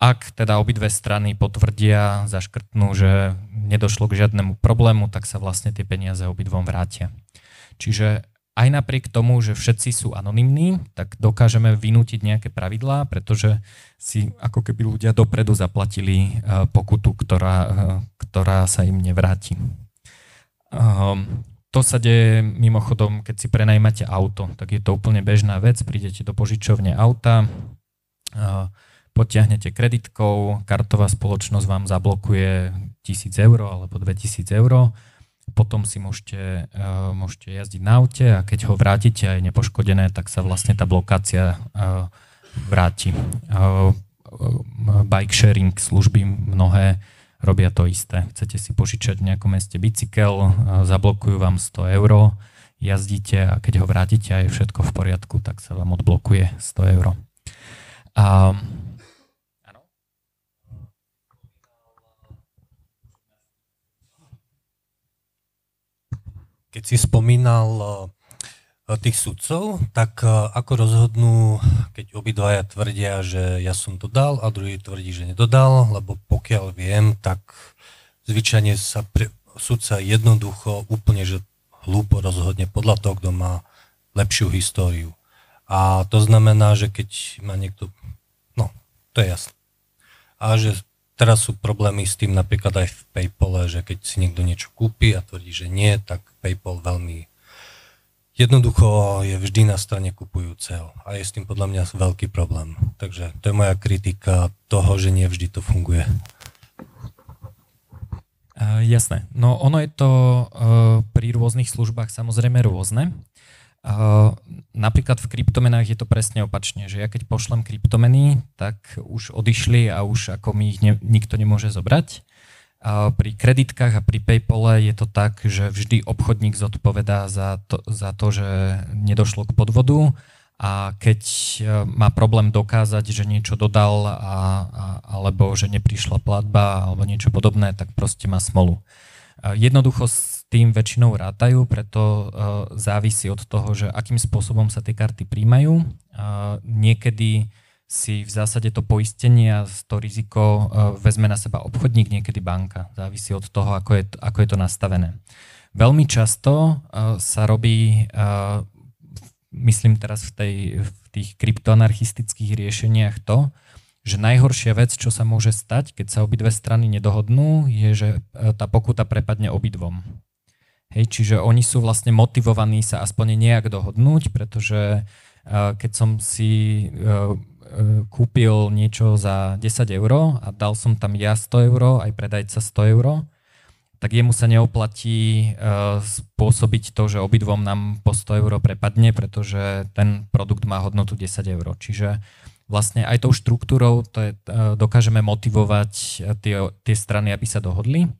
Ak teda obidve strany potvrdia, zaškrtnú, že nedošlo k žiadnemu problému, tak sa vlastne tie peniaze obidvom vrátia. Čiže aj napriek tomu, že všetci sú anonymní, tak dokážeme vynútiť nejaké pravidlá, pretože si ako keby ľudia dopredu zaplatili pokutu, ktorá, ktorá sa im nevráti. To sa deje mimochodom, keď si prenajmate auto, tak je to úplne bežná vec, prídete do požičovne auta, potiahnete kreditkou, kartová spoločnosť vám zablokuje 1000 eur alebo 2000 eur, potom si môžete, môžete jazdiť na aute a keď ho vrátite a je nepoškodené, tak sa vlastne tá blokácia vráti. Bike sharing služby mnohé robia to isté. Chcete si požičať v nejakom meste bicykel, zablokujú vám 100 eur, jazdíte a keď ho vrátite a je všetko v poriadku, tak sa vám odblokuje 100 eur. A, Keď si spomínal tých sudcov, tak e, ako rozhodnú, keď obidvaja tvrdia, že ja som to dal a druhý tvrdí, že nedodal, lebo pokiaľ viem, tak zvyčajne sa pre, sudca jednoducho úplne, že hlúpo rozhodne podľa toho, kto má lepšiu históriu. A to znamená, že keď má niekto, no, to je jasné. A že teraz sú problémy s tým napríklad aj v Paypale, že keď si niekto niečo kúpi a tvrdí, že nie, tak Paypal veľmi Jednoducho je vždy na strane kupujúceho a je s tým podľa mňa veľký problém. Takže to je moja kritika toho, že nie vždy to funguje. Uh, jasné. No ono je to uh, pri rôznych službách samozrejme rôzne. Uh, napríklad v kryptomenách je to presne opačne, že ja keď pošlem kryptomeny, tak už odišli a už ako mi ich ne, nikto nemôže zobrať. Pri kreditkách a pri Paypale je to tak, že vždy obchodník zodpovedá za to, za to že nedošlo k podvodu a keď e, má problém dokázať, že niečo dodal a, a, alebo že neprišla platba alebo niečo podobné, tak proste má smolu. Jednoducho s tým väčšinou rátajú, preto e, závisí od toho, že akým spôsobom sa tie karty príjmajú. Niekedy si v zásade to poistenie a to riziko e, vezme na seba obchodník, niekedy banka. Závisí od toho, ako je, ako je to nastavené. Veľmi často e, sa robí, e, myslím teraz v, tej, v tých kryptoanarchistických riešeniach to, že najhoršia vec, čo sa môže stať, keď sa obidve strany nedohodnú, je, že tá pokuta prepadne obidvom. Hej, čiže oni sú vlastne motivovaní sa aspoň nejak dohodnúť, pretože keď som si kúpil niečo za 10 eur a dal som tam ja 100 eur, aj predajca 100 eur, tak jemu sa neoplatí uh, spôsobiť to, že obidvom nám po 100 eur prepadne, pretože ten produkt má hodnotu 10 eur. Čiže vlastne aj tou štruktúrou to je, uh, dokážeme motivovať tie, tie strany, aby sa dohodli.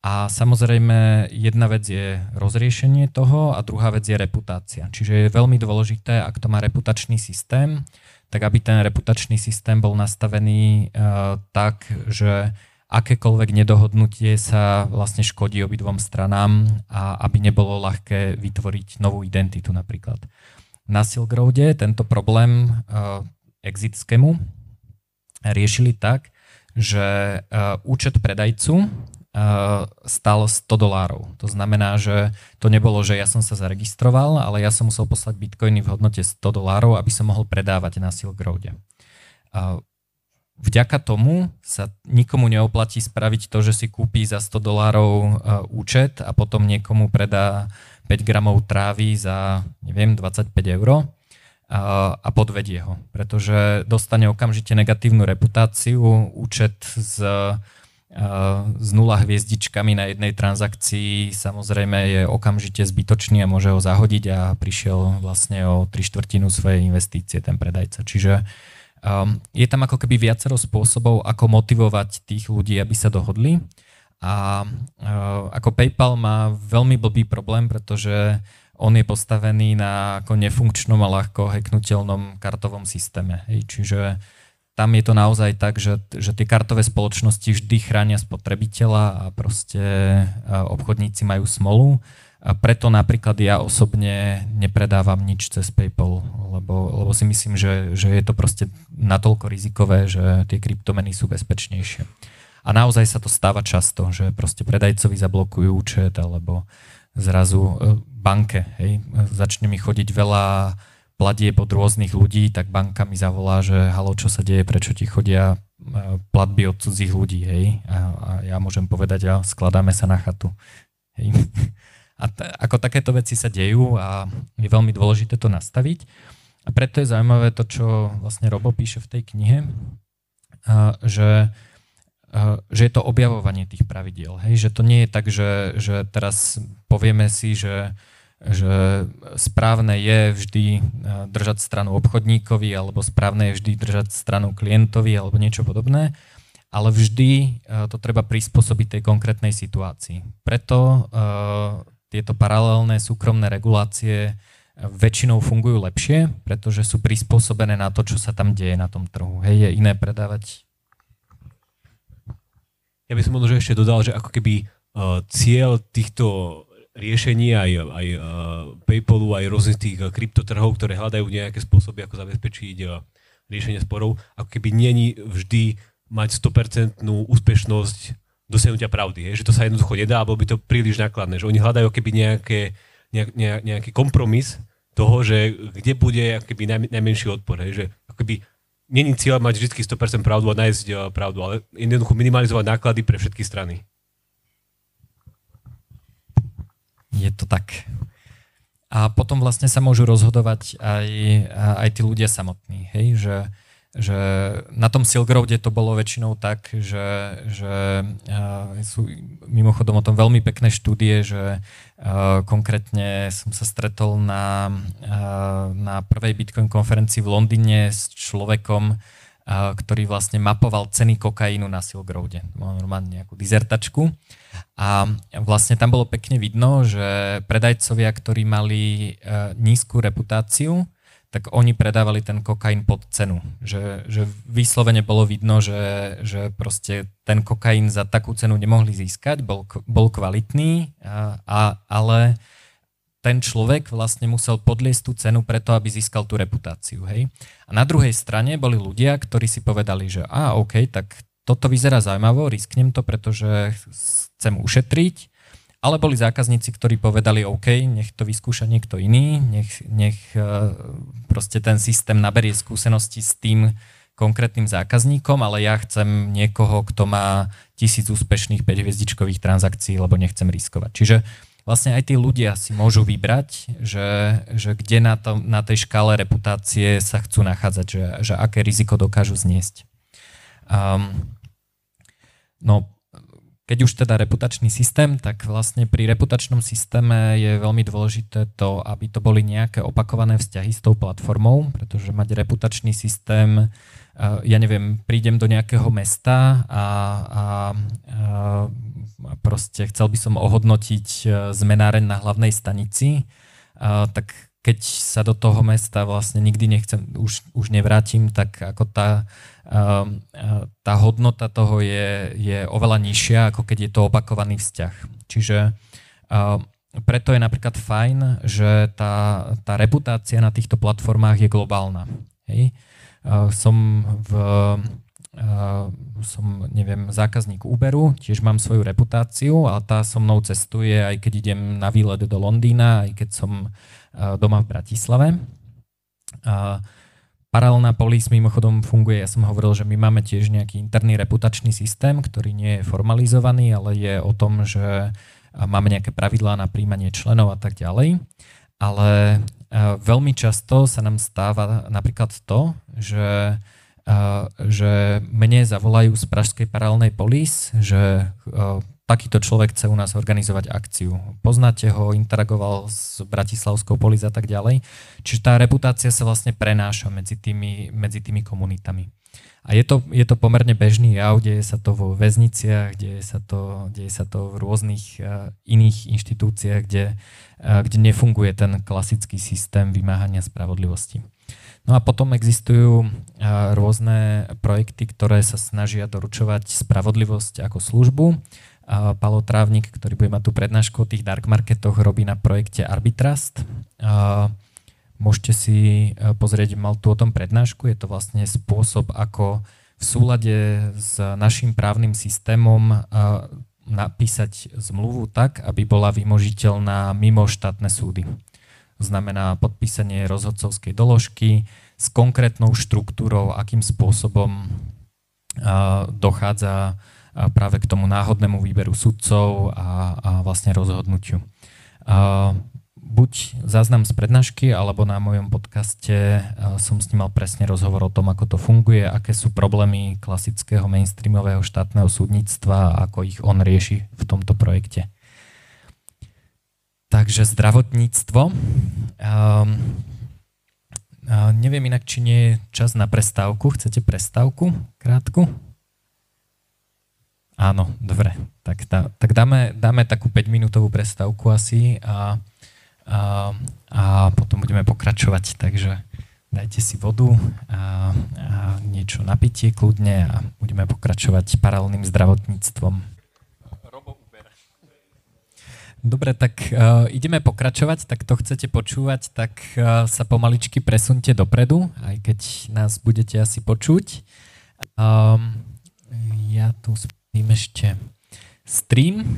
A samozrejme jedna vec je rozriešenie toho a druhá vec je reputácia. Čiže je veľmi dôležité, ak to má reputačný systém, tak aby ten reputačný systém bol nastavený uh, tak, že akékoľvek nedohodnutie sa vlastne škodí obidvom stranám a aby nebolo ľahké vytvoriť novú identitu napríklad. Na Silk Roade tento problém uh, exit schému riešili tak, že uh, účet predajcu stal 100 dolárov. To znamená, že to nebolo, že ja som sa zaregistroval, ale ja som musel poslať bitcoiny v hodnote 100 dolárov, aby som mohol predávať na Silk Roade. Uh, vďaka tomu sa nikomu neoplatí spraviť to, že si kúpi za 100 dolárov uh, účet a potom niekomu predá 5 gramov trávy za, neviem, 25 eur a podvedie ho, pretože dostane okamžite negatívnu reputáciu, účet z s nula hviezdičkami na jednej transakcii samozrejme je okamžite zbytočný a môže ho zahodiť a prišiel vlastne o tri štvrtinu svojej investície ten predajca. Čiže um, je tam ako keby viacero spôsobov, ako motivovať tých ľudí, aby sa dohodli. A uh, ako PayPal má veľmi blbý problém, pretože on je postavený na ako nefunkčnom a ľahko hacknutelnom kartovom systéme. Hej. Čiže uh, tam je to naozaj tak, že, že tie kartové spoločnosti vždy chránia spotrebiteľa a proste obchodníci majú smolu. A preto napríklad ja osobne nepredávam nič cez PayPal, lebo, lebo si myslím, že, že je to proste natoľko rizikové, že tie kryptomeny sú bezpečnejšie. A naozaj sa to stáva často, že proste predajcovi zablokujú účet alebo zrazu e, banke, hej, začne mi chodiť veľa platieb od rôznych ľudí, tak banka mi zavolá, že halo, čo sa deje, prečo ti chodia e, platby od cudzích ľudí, hej. A, a ja môžem povedať, a skladáme sa na chatu. Hej. A t- ako takéto veci sa dejú a je veľmi dôležité to nastaviť. A preto je zaujímavé to, čo vlastne Robo píše v tej knihe, a, že, a, že je to objavovanie tých pravidiel. Hej? Že to nie je tak, že, že teraz povieme si, že že správne je vždy eh, držať stranu obchodníkovi alebo správne je vždy držať stranu klientovi alebo niečo podobné, ale vždy eh, to treba prispôsobiť tej konkrétnej situácii. Preto uh, tieto paralelné súkromné regulácie väčšinou fungujú lepšie, pretože sú prispôsobené na to, čo sa tam deje na tom trhu. Hej, je iné predávať. Ja by som možno ešte dodal, že ako keby uh, cieľ týchto riešení aj, aj uh, PayPalu, aj rôznych tých uh, kryptotrhov, ktoré hľadajú nejaké spôsoby, ako zabezpečiť uh, riešenie sporov, ako keby není vždy mať 100% úspešnosť dosiahnutia pravdy. Je? Že to sa jednoducho nedá, alebo by to príliš nákladné. Že oni hľadajú keby nejaké, nejak, nejaký kompromis toho, že kde bude keby naj, najmenší odpor. Je? Že keby není cieľ mať vždy 100% pravdu a nájsť pravdu, ale jednoducho minimalizovať náklady pre všetky strany. Je to tak. a potom vlastne sa môžu rozhodovať aj, aj tí ľudia samotní, hej, že, že na tom Silk Roade to bolo väčšinou tak, že, že sú mimochodom o tom veľmi pekné štúdie, že konkrétne som sa stretol na, na prvej Bitcoin konferencii v Londýne s človekom, ktorý vlastne mapoval ceny kokainu na Silk Roade. Mal normálne nejakú dizertačku. A vlastne tam bolo pekne vidno, že predajcovia, ktorí mali e, nízku reputáciu, tak oni predávali ten kokain pod cenu. Že, že vyslovene bolo vidno, že, že proste ten kokain za takú cenu nemohli získať, bol, bol kvalitný, a, a, ale ten človek vlastne musel podliesť tú cenu preto, aby získal tú reputáciu. Hej? A na druhej strane boli ľudia, ktorí si povedali, že a OK, tak toto vyzerá zaujímavo, risknem to, pretože chcem ušetriť, ale boli zákazníci, ktorí povedali OK, nech to vyskúša niekto iný, nech, nech e, proste ten systém naberie skúsenosti s tým konkrétnym zákazníkom, ale ja chcem niekoho, kto má tisíc úspešných 5-hviezdičkových transakcií, lebo nechcem riskovať. Čiže vlastne aj tí ľudia si môžu vybrať, že, že kde na, to, na tej škále reputácie sa chcú nachádzať, že, že aké riziko dokážu zniesť. Um, no, keď už teda reputačný systém, tak vlastne pri reputačnom systéme je veľmi dôležité to, aby to boli nejaké opakované vzťahy s tou platformou, pretože mať reputačný systém ja neviem, prídem do nejakého mesta a, a, a proste chcel by som ohodnotiť e, zmenáreň na hlavnej stanici, tak keď sa do toho mesta vlastne nikdy nechcem, už, už nevrátim, tak ako tá, tá hodnota toho je, je oveľa nižšia, ako keď je to opakovaný vzťah. Čiže preto je napríklad fajn, že tá, tá reputácia na týchto platformách je globálna. Hej? Som v som, neviem, zákazník Uberu, tiež mám svoju reputáciu a tá so mnou cestuje, aj keď idem na výlet do Londýna, aj keď som doma v Bratislave. Paralelná polis mimochodom funguje, ja som hovoril, že my máme tiež nejaký interný reputačný systém, ktorý nie je formalizovaný, ale je o tom, že máme nejaké pravidlá na príjmanie členov a tak ďalej. Ale veľmi často sa nám stáva napríklad to, že, že mne zavolajú z Pražskej paralelnej polis, že takýto človek chce u nás organizovať akciu. Poznáte ho, interagoval s Bratislavskou polis a tak ďalej. Čiže tá reputácia sa vlastne prenáša medzi tými, medzi tými komunitami. A je to, je to pomerne bežný jav, deje sa to vo väzniciach, deje sa to, deje sa to v rôznych iných inštitúciách, kde, kde nefunguje ten klasický systém vymáhania spravodlivosti. No a potom existujú uh, rôzne projekty, ktoré sa snažia doručovať spravodlivosť ako službu. Uh, Palo Trávnik, ktorý bude mať tú prednášku o tých dark marketoch, robí na projekte Arbitrust. Uh, Môžete si e, pozrieť, mal tu o tom prednášku, je to vlastne spôsob, ako v súlade s našim právnym systémom e, napísať zmluvu tak, aby bola vymožiteľná mimo štátne súdy. Znamená podpísanie rozhodcovskej doložky s konkrétnou štruktúrou, akým spôsobom dochádza práve k tomu náhodnému výberu sudcov a, a vlastne rozhodnutiu buď záznam z prednášky, alebo na mojom podcaste som s ním mal presne rozhovor o tom, ako to funguje, aké sú problémy klasického mainstreamového štátneho súdnictva a ako ich on rieši v tomto projekte. Takže zdravotníctvo. Um, neviem inak, či nie je čas na prestávku. Chcete prestávku? Krátku? Áno, dobre. Tak, dá, tak dáme, dáme takú 5-minútovú prestávku asi a a, a potom budeme pokračovať, takže dajte si vodu a, a niečo napitie kľudne a budeme pokračovať paralelným zdravotníctvom. Dobre, tak uh, ideme pokračovať, tak to chcete počúvať, tak uh, sa pomaličky presunte dopredu, aj keď nás budete asi počuť. Um, ja tu spím ešte stream.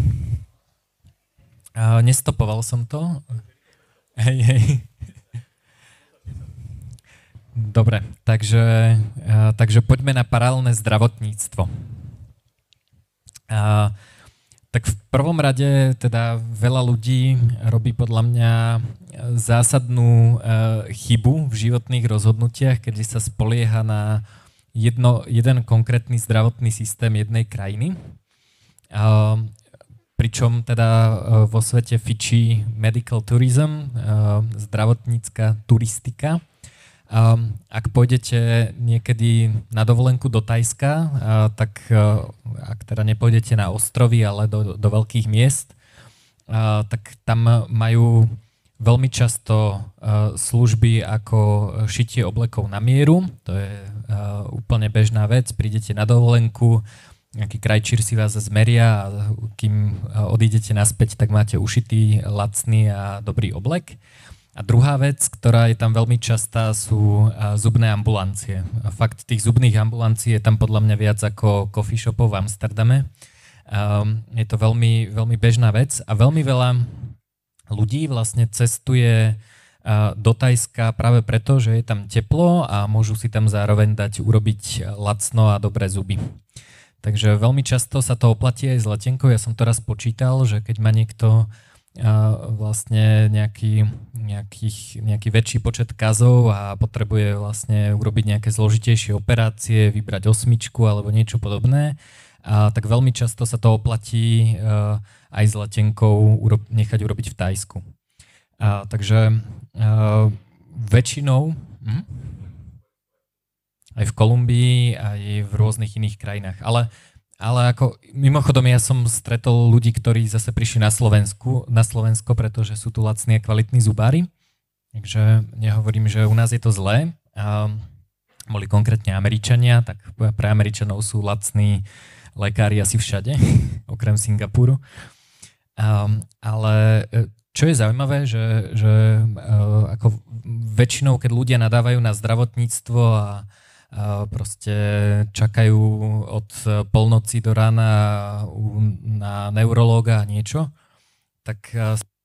Uh, nestopoval som to. Hej, hej. Dobre, takže, takže poďme na paralelné zdravotníctvo. A, tak v prvom rade teda veľa ľudí robí podľa mňa zásadnú chybu v životných rozhodnutiach, kedy sa spolieha na jedno, jeden konkrétny zdravotný systém jednej krajiny. Pričom teda vo svete fičí medical tourism, zdravotnícka turistika, ak pôjdete niekedy na dovolenku do Tajska, uh, tak ak teda nepôjdete na ostrovy, ale do, do veľkých miest, tak tam majú veľmi často služby ako šitie oblekov na mieru. To je úplne bežná vec. Prídete na dovolenku, nejaký krajčír si vás zmeria a kým odídete naspäť, tak máte ušitý, lacný a dobrý oblek. A druhá vec, ktorá je tam veľmi častá, sú zubné ambulancie. Fakt tých zubných ambulancií je tam podľa mňa viac ako coffee shopov v Amsterdame. Um, je to veľmi, veľmi bežná vec a veľmi veľa ľudí vlastne cestuje do Tajska práve preto, že je tam teplo a môžu si tam zároveň dať urobiť lacno a dobré zuby. Takže veľmi často sa to oplatí aj s letenkou. Ja som to raz počítal, že keď má niekto vlastne nejaký, nejakých, nejaký väčší počet kazov a potrebuje vlastne urobiť nejaké zložitejšie operácie, vybrať osmičku alebo niečo podobné, a tak veľmi často sa to oplatí uh, aj s letenkou uro- nechať urobiť v Tajsku. A, takže uh, väčšinou hm? Aj v Kolumbii, aj v rôznych iných krajinách. Ale ale ako, mimochodom ja som stretol ľudí, ktorí zase prišli na Slovensku, na Slovensko, pretože sú tu lacní a kvalitní zubári. Takže nehovorím, že u nás je to zlé. A boli konkrétne Američania, tak pre Američanov sú lacní lekári asi všade, okrem Singapuru. Um, ale e, čo je zaujímavé, že, že uh, ako väčšinou, keď ľudia nadávajú na zdravotníctvo a proste čakajú od polnoci do rána na neurológa a niečo, tak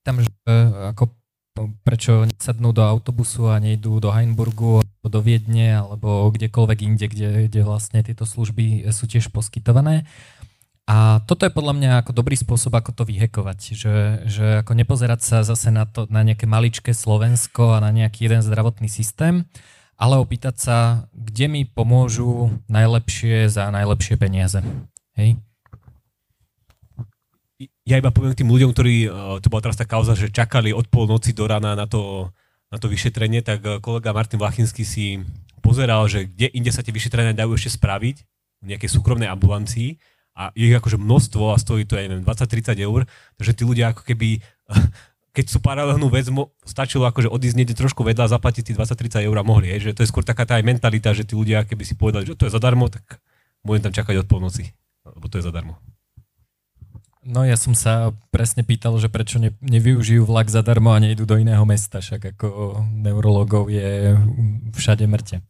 tam, že ako prečo nesadnú do autobusu a nejdú do Heinburgu alebo do Viedne alebo kdekoľvek inde, kde, kde vlastne tieto služby sú tiež poskytované. A toto je podľa mňa ako dobrý spôsob, ako to vyhekovať, že, že ako nepozerať sa zase na, to, na nejaké maličké Slovensko a na nejaký jeden zdravotný systém, ale opýtať sa, kde mi pomôžu najlepšie za najlepšie peniaze. Hej? Ja iba poviem tým ľuďom, ktorí, e, to bola teraz tá kauza, že čakali od polnoci do rána na to, na to vyšetrenie, tak e, kolega Martin Vlachinský si pozeral, že kde inde sa tie vyšetrenia dajú ešte spraviť, v nejakej súkromnej ambulancii a je ich akože množstvo a stojí to aj 20-30 eur, takže tí ľudia ako keby keď sú paralelnú vec, mo, stačilo akože odísť niekde trošku vedľa a zaplatiť tých 20-30 eur a mohli. Je, že to je skôr taká tá aj mentalita, že tí ľudia, keby si povedali, že to je zadarmo, tak budem tam čakať od polnoci, lebo to je zadarmo. No ja som sa presne pýtal, že prečo ne, nevyužijú vlak zadarmo a nejdú do iného mesta, však ako neurologov je všade mŕte.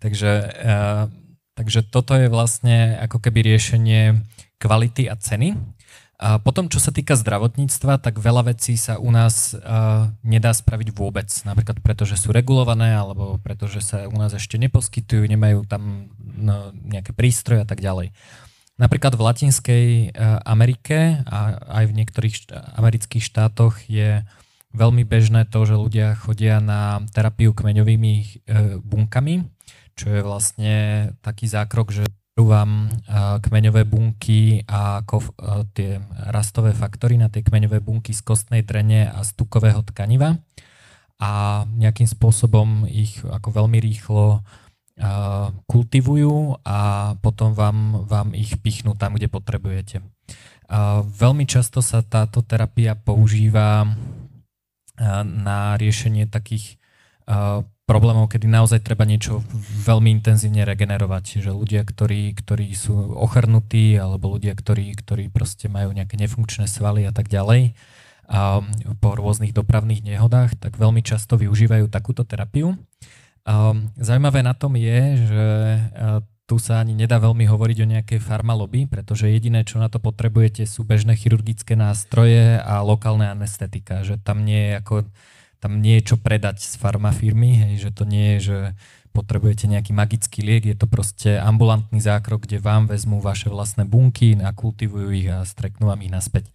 Takže, uh, takže toto je vlastne ako keby riešenie kvality a ceny a potom, čo sa týka zdravotníctva, tak veľa vecí sa u nás uh, nedá spraviť vôbec. Napríklad preto, že sú regulované, alebo preto, že sa u nás ešte neposkytujú, nemajú tam no, nejaké prístroje a tak ďalej. Napríklad v Latinskej uh, Amerike a aj v niektorých št- amerických štátoch je veľmi bežné to, že ľudia chodia na terapiu kmeňovými uh, bunkami, čo je vlastne taký zákrok, že vám kmeňové bunky a kov, tie rastové faktory na tie kmeňové bunky z kostnej drene a z tukového tkaniva a nejakým spôsobom ich ako veľmi rýchlo kultivujú a potom vám, vám ich pichnú tam, kde potrebujete. Veľmi často sa táto terapia používa na riešenie takých problémov, kedy naozaj treba niečo veľmi intenzívne regenerovať. Že ľudia, ktorí, ktorí sú ochrnutí, alebo ľudia, ktorí, ktorí proste majú nejaké nefunkčné svaly a tak ďalej, a po rôznych dopravných nehodách, tak veľmi často využívajú takúto terapiu. A zaujímavé na tom je, že tu sa ani nedá veľmi hovoriť o nejakej farmalobby, pretože jediné, čo na to potrebujete, sú bežné chirurgické nástroje a lokálne anestetika. Že tam nie je ako tam niečo predať z farmafirmy, hej, že to nie je, že potrebujete nejaký magický liek, je to proste ambulantný zákrok, kde vám vezmú vaše vlastné bunky, nakultivujú ich a streknú vám ich naspäť.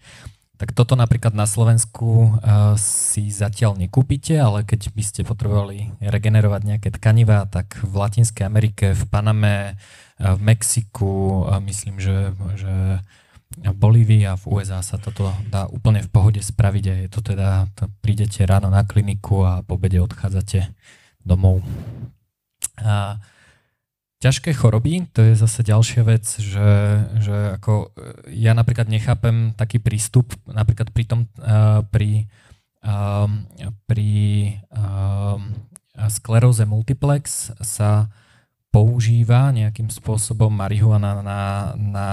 tak toto napríklad na Slovensku uh, si zatiaľ nekúpite, ale keď by ste potrebovali regenerovať nejaké tkanivá, tak v Latinskej Amerike, v Paname, uh, v Mexiku, uh, myslím, že, že v Bolívii a v USA sa toto dá úplne v pohode spraviť a je to teda, to prídete ráno na kliniku a po obede odchádzate domov. A ťažké choroby, to je zase ďalšia vec, že, že ako e, ja napríklad nechápem taký prístup, napríklad pri tom, uh, pri, uh, pri skleróze multiplex sa používa nejakým spôsobom marihuana na, na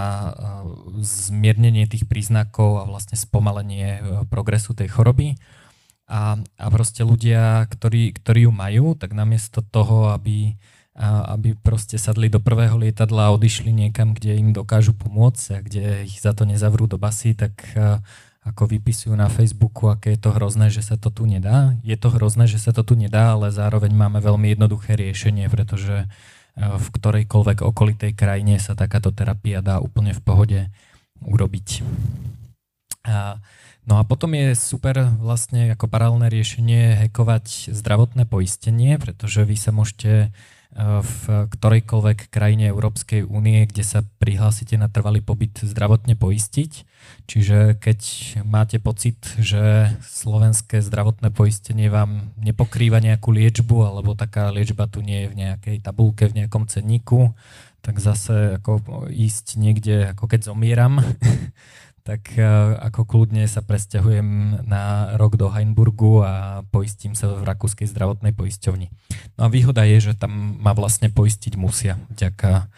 zmiernenie tých príznakov a vlastne spomalenie progresu tej choroby. A, a proste ľudia, ktorí, ktorí ju majú, tak namiesto toho, aby aby proste sadli do prvého lietadla a odišli niekam, kde im dokážu pomôcť a kde ich za to nezavrú do basy, tak ako vypisujú na Facebooku, aké je to hrozné, že sa to tu nedá. Je to hrozné, že sa to tu nedá, ale zároveň máme veľmi jednoduché riešenie, pretože v ktorejkoľvek okolitej krajine sa takáto terapia dá úplne v pohode urobiť. No a potom je super vlastne ako paralelné riešenie hekovať zdravotné poistenie, pretože vy sa môžete v ktorejkoľvek krajine Európskej únie, kde sa prihlásite na trvalý pobyt zdravotne poistiť. Čiže keď máte pocit, že slovenské zdravotné poistenie vám nepokrýva nejakú liečbu, alebo taká liečba tu nie je v nejakej tabulke, v nejakom cenníku, tak zase ako ísť niekde, ako keď zomieram, tak e, ako kľudne sa presťahujem na rok do Heinburgu a poistím sa v rakúskej zdravotnej poisťovni. No a výhoda je, že tam ma vlastne poistiť musia vďaka,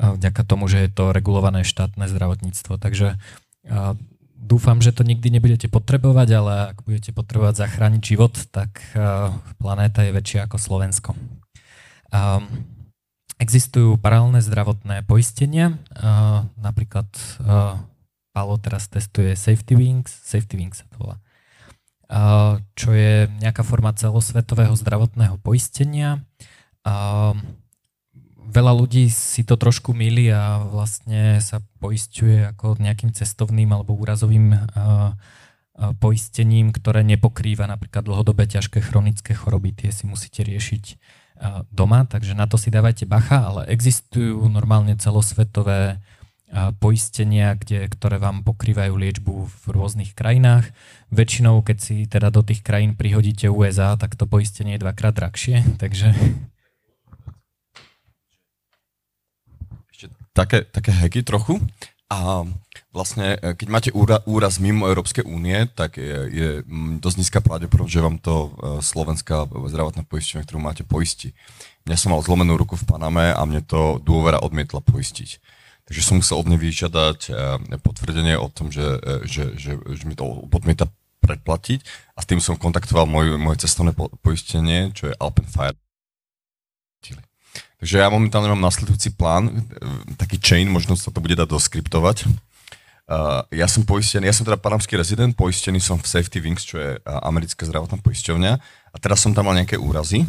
e, vďaka tomu, že je to regulované štátne zdravotníctvo. Takže e, dúfam, že to nikdy nebudete potrebovať, ale ak budete potrebovať zachrániť život, tak planéta je väčšia ako Slovensko. Existujú paralelné zdravotné poistenia, napríklad Palo teraz testuje Safety Wings, Safety Wings sa to volá, čo je nejaká forma celosvetového zdravotného poistenia. Veľa ľudí si to trošku milí a vlastne sa poistuje ako nejakým cestovným alebo úrazovým poistením, ktoré nepokrýva napríklad dlhodobé ťažké chronické choroby. Tie si musíte riešiť doma, takže na to si dávajte bacha, ale existujú normálne celosvetové poistenia, kde, ktoré vám pokrývajú liečbu v rôznych krajinách. Väčšinou, keď si teda do tých krajín prihodíte USA, tak to poistenie je dvakrát drahšie, takže... Ešte také, také heky trochu. A vlastne, e, keď máte úra, úraz mimo Európskej únie, tak je, je dosť nízka pravdepodobnosť, že vám to e, slovenská zdravotná poistenie, ktorú máte, poistí. Ja som mal zlomenú ruku v Paname a mne to dôvera odmietla poistiť. Takže som musel od nej vyžiadať eh, potvrdenie o tom, že, eh, že, že, že mi to odmieta predplatiť a s tým som kontaktoval môj, moje cestovné poistenie, čo je Alpenfire. Takže ja momentálne mám nasledujúci plán, eh, taký chain, možno sa to bude dať doskriptovať. Uh, ja som poistený, ja som teda panamský rezident, poistený som v Safety Wings, čo je americká zdravotná poisťovňa a teraz som tam mal nejaké úrazy.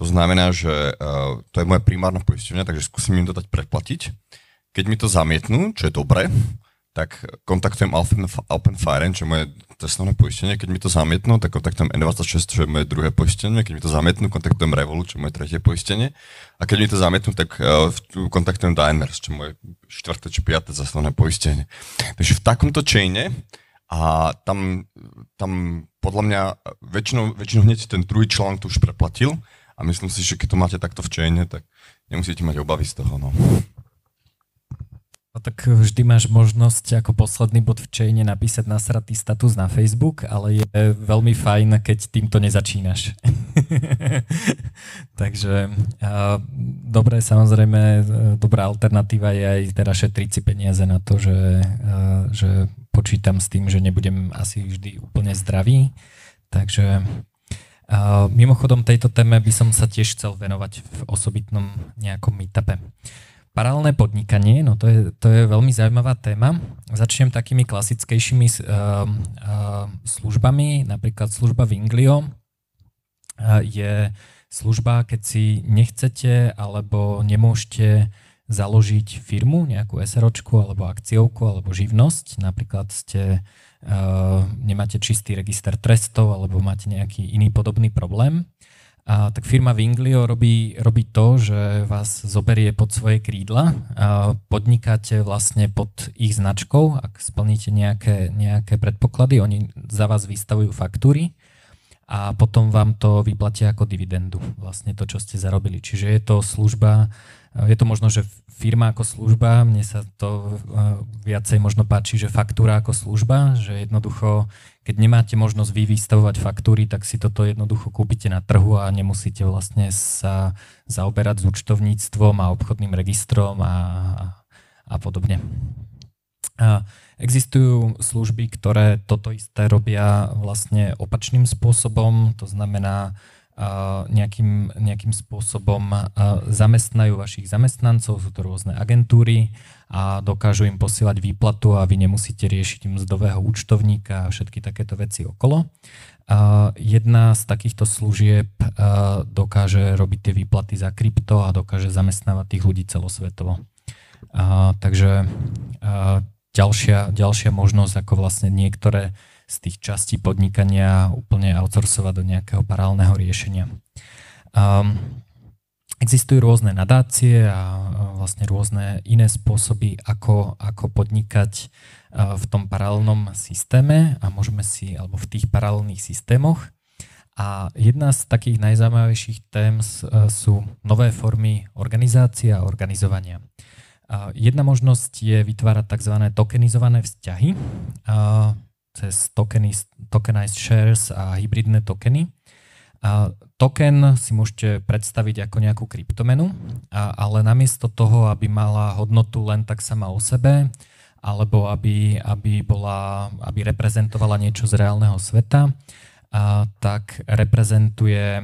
To znamená, že uh, to je moja primárna poisťovňa, takže skúsim im to dať predplatiť. Keď mi to zamietnú, čo je dobré, tak kontaktujem Alpenfire, čo je moje cestovné poistenie. Keď mi to zamietnú, tak kontaktujem N26, čo je moje druhé poistenie. Keď mi to zamietnú, kontaktujem Revolut, čo je moje tretie poistenie. A keď mi to zamietnú, tak uh, kontaktujem Diners, čo je moje štvrté či piaté cestovné poistenie. Takže v takomto chaine a tam, tam podľa mňa väčšinou, väčšinou hneď ten druhý článok tu už preplatil a myslím si, že keď to máte takto v chaine, tak nemusíte mať obavy z toho. No. Tak vždy máš možnosť ako posledný bod v chaine napísať nasratý status na Facebook, ale je veľmi fajn, keď týmto nezačínaš. Takže a, dobre, samozrejme, dobrá alternatíva je aj teda šetriť si peniaze na to, že, a, že počítam s tým, že nebudem asi vždy úplne zdravý. Takže a, mimochodom tejto téme by som sa tiež chcel venovať v osobitnom nejakom meetupe. Paralelné podnikanie, no to je, to je veľmi zaujímavá téma. Začnem takými klasickejšími uh, uh, službami, napríklad služba Winglio uh, je služba, keď si nechcete alebo nemôžete založiť firmu, nejakú SROčku alebo akciovku alebo živnosť. Napríklad ste, uh, nemáte čistý register trestov alebo máte nejaký iný podobný problém. A, tak firma Winglio robí, robí to, že vás zoberie pod svoje krídla a podnikáte vlastne pod ich značkou, ak splníte nejaké, nejaké predpoklady, oni za vás vystavujú faktúry a potom vám to vyplatia ako dividendu, vlastne to, čo ste zarobili. Čiže je to služba, je to možno, že firma ako služba, mne sa to viacej možno páči, že faktúra ako služba, že jednoducho, keď nemáte možnosť vy vystavovať faktúry, tak si toto jednoducho kúpite na trhu a nemusíte vlastne sa zaoberať s účtovníctvom a obchodným registrom a, a podobne. A existujú služby, ktoré toto isté robia vlastne opačným spôsobom, to znamená, nejakým, nejakým spôsobom zamestnajú vašich zamestnancov, sú to rôzne agentúry a dokážu im posielať výplatu a vy nemusíte riešiť mzdového účtovníka a všetky takéto veci okolo. Jedna z takýchto služieb dokáže robiť tie výplaty za krypto a dokáže zamestnávať tých ľudí celosvetovo. Takže ďalšia, ďalšia možnosť, ako vlastne niektoré z tých častí podnikania úplne outsourcovať do nejakého paralelného riešenia. Um, existujú rôzne nadácie a vlastne rôzne iné spôsoby, ako, ako podnikať v tom paralelnom systéme a môžeme si, alebo v tých paralelných systémoch. A jedna z takých najzaujímavejších tém sú nové formy organizácie a organizovania. Jedna možnosť je vytvárať tzv. tokenizované vzťahy cez tokeny, tokenized shares a hybridné tokeny. Token si môžete predstaviť ako nejakú kryptomenu, ale namiesto toho, aby mala hodnotu len tak sama o sebe, alebo aby, aby, bola, aby reprezentovala niečo z reálneho sveta, tak reprezentuje,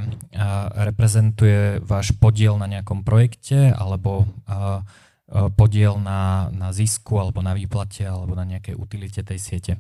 reprezentuje váš podiel na nejakom projekte alebo podiel na, na zisku alebo na výplate alebo na nejakej utilite tej siete.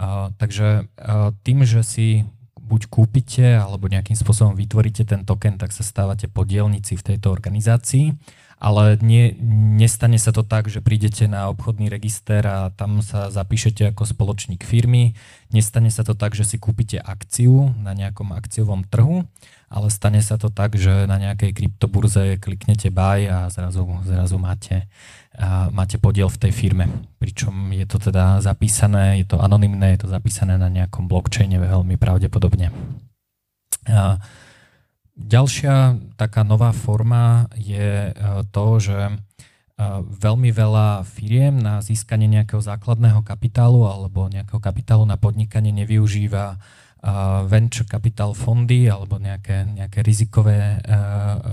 Uh, takže uh, tým, že si buď kúpite alebo nejakým spôsobom vytvoríte ten token, tak sa stávate podielnici v tejto organizácii ale nie, nestane sa to tak, že prídete na obchodný register a tam sa zapíšete ako spoločník firmy. Nestane sa to tak, že si kúpite akciu na nejakom akciovom trhu, ale stane sa to tak, že na nejakej kryptoburze kliknete buy a zrazu, zrazu máte, a máte podiel v tej firme. Pričom je to teda zapísané, je to anonymné, je to zapísané na nejakom blockchaine veľmi pravdepodobne. A Ďalšia taká nová forma je e, to, že e, veľmi veľa firiem na získanie nejakého základného kapitálu alebo nejakého kapitálu na podnikanie nevyužíva e, venture capital fondy alebo nejaké, nejaké rizikové,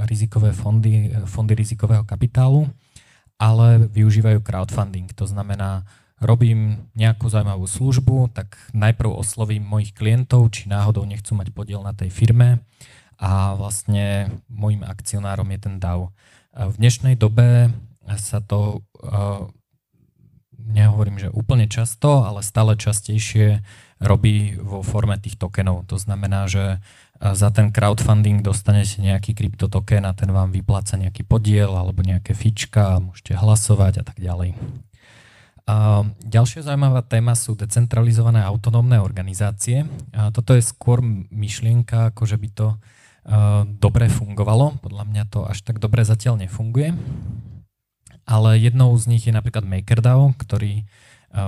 rizikové fondy, fondy rizikového kapitálu, ale využívajú crowdfunding. To znamená, robím nejakú zaujímavú službu, tak najprv oslovím mojich klientov, či náhodou nechcú mať podiel na tej firme a vlastne môjim akcionárom je ten DAO. V dnešnej dobe sa to, nehovorím, že úplne často, ale stále častejšie robí vo forme tých tokenov. To znamená, že za ten crowdfunding dostanete nejaký kryptotoken a ten vám vypláca nejaký podiel alebo nejaké fička, môžete hlasovať a tak ďalej. Ďalšia zaujímavá téma sú decentralizované autonómne organizácie. Toto je skôr myšlienka, ako že by to dobre fungovalo. Podľa mňa to až tak dobre zatiaľ nefunguje. Ale jednou z nich je napríklad MakerDAO, ktorý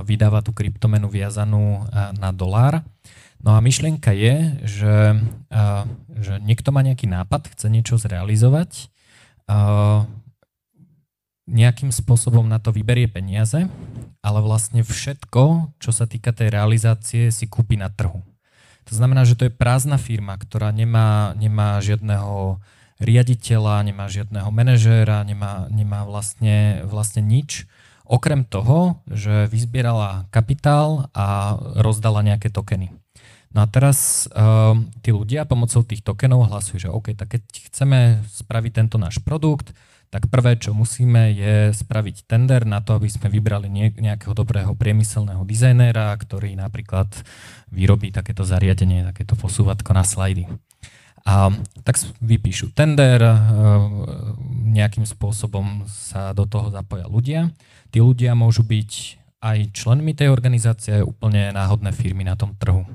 vydáva tú kryptomenu viazanú na dolár. No a myšlienka je, že, že niekto má nejaký nápad, chce niečo zrealizovať, nejakým spôsobom na to vyberie peniaze, ale vlastne všetko, čo sa týka tej realizácie, si kúpi na trhu. To znamená, že to je prázdna firma, ktorá nemá, nemá žiadneho riaditeľa, nemá žiadneho manažéra, nemá, nemá vlastne, vlastne nič, okrem toho, že vyzbierala kapitál a rozdala nejaké tokeny. No a teraz uh, tí ľudia pomocou tých tokenov hlasujú, že OK, tak keď chceme spraviť tento náš produkt, tak prvé, čo musíme, je spraviť tender na to, aby sme vybrali nejakého dobrého priemyselného dizajnéra, ktorý napríklad vyrobí takéto zariadenie, takéto posúvatko na slajdy. A tak vypíšu tender, e, nejakým spôsobom sa do toho zapoja ľudia. Tí ľudia môžu byť aj členmi tej organizácie, úplne náhodné firmy na tom trhu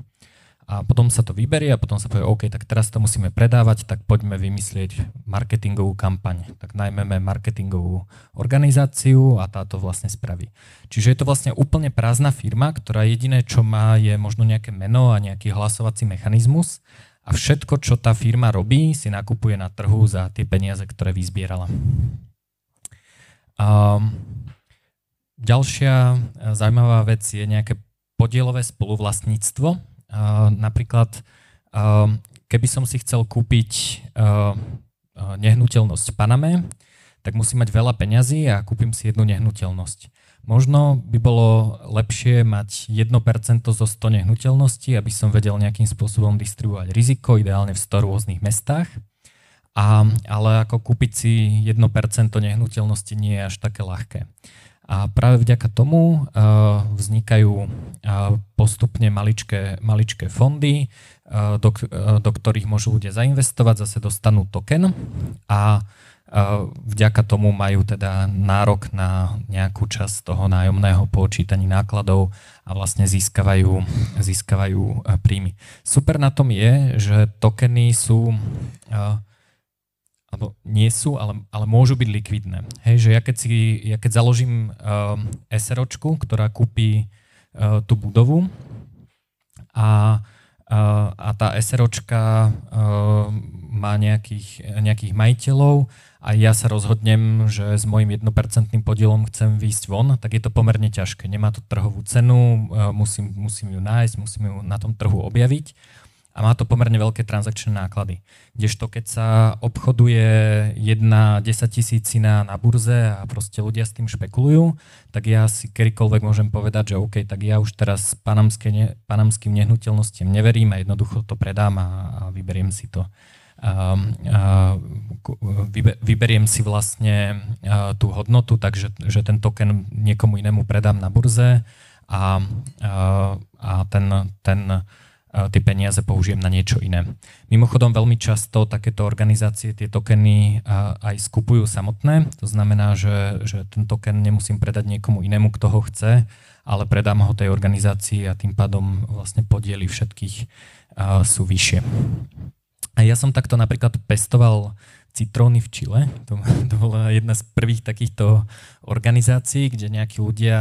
a potom sa to vyberie a potom sa povie, OK, tak teraz to musíme predávať, tak poďme vymyslieť marketingovú kampaň. Tak najmeme marketingovú organizáciu a táto vlastne spraví. Čiže je to vlastne úplne prázdna firma, ktorá jediné, čo má, je možno nejaké meno a nejaký hlasovací mechanizmus a všetko, čo tá firma robí, si nakupuje na trhu za tie peniaze, ktoré vyzbierala. Um, ďalšia zaujímavá vec je nejaké podielové spoluvlastníctvo, napríklad, keby som si chcel kúpiť nehnuteľnosť v Paname, tak musím mať veľa peňazí a kúpim si jednu nehnuteľnosť. Možno by bolo lepšie mať 1% zo 100 nehnuteľností, aby som vedel nejakým spôsobom distribuovať riziko, ideálne v 100 rôznych mestách. A, ale ako kúpiť si 1% nehnuteľnosti nie je až také ľahké. A práve vďaka tomu uh, vznikajú uh, postupne maličké, maličké fondy, uh, do, do ktorých môžu ľudia zainvestovať, zase dostanú token a vďaka tomu majú teda nárok na nejakú časť toho nájomného počítaní nákladov a vlastne získavajú, získavajú príjmy. Super na tom je, že tokeny sú uh, alebo nie sú, ale, ale môžu byť likvidné. Hej, že ja keď, si, ja keď založím uh, SROčku, ktorá kúpi uh, tú budovu a, uh, a tá SROčka uh, má nejakých, nejakých majiteľov a ja sa rozhodnem, že s mojim 1% podielom chcem výjsť von, tak je to pomerne ťažké. Nemá to trhovú cenu, uh, musím, musím ju nájsť, musím ju na tom trhu objaviť a má to pomerne veľké transakčné náklady. Kdežto keď sa obchoduje jedna 10 tisícina na burze a proste ľudia s tým špekulujú, tak ja si kedykoľvek môžem povedať, že OK, tak ja už teraz panamské, ne, panamským nehnuteľnostiam neverím a jednoducho to predám a, a vyberiem si to. A, a, vyberiem si vlastne a, tú hodnotu, takže že ten token niekomu inému predám na burze a, a, a ten, ten tie peniaze použijem na niečo iné. Mimochodom veľmi často takéto organizácie tie tokeny aj skupujú samotné, to znamená, že, že ten token nemusím predať niekomu inému, kto ho chce, ale predám ho tej organizácii a tým pádom vlastne podiely všetkých sú vyššie. A ja som takto napríklad pestoval citróny v Čile. To, to bola jedna z prvých takýchto organizácií, kde nejakí ľudia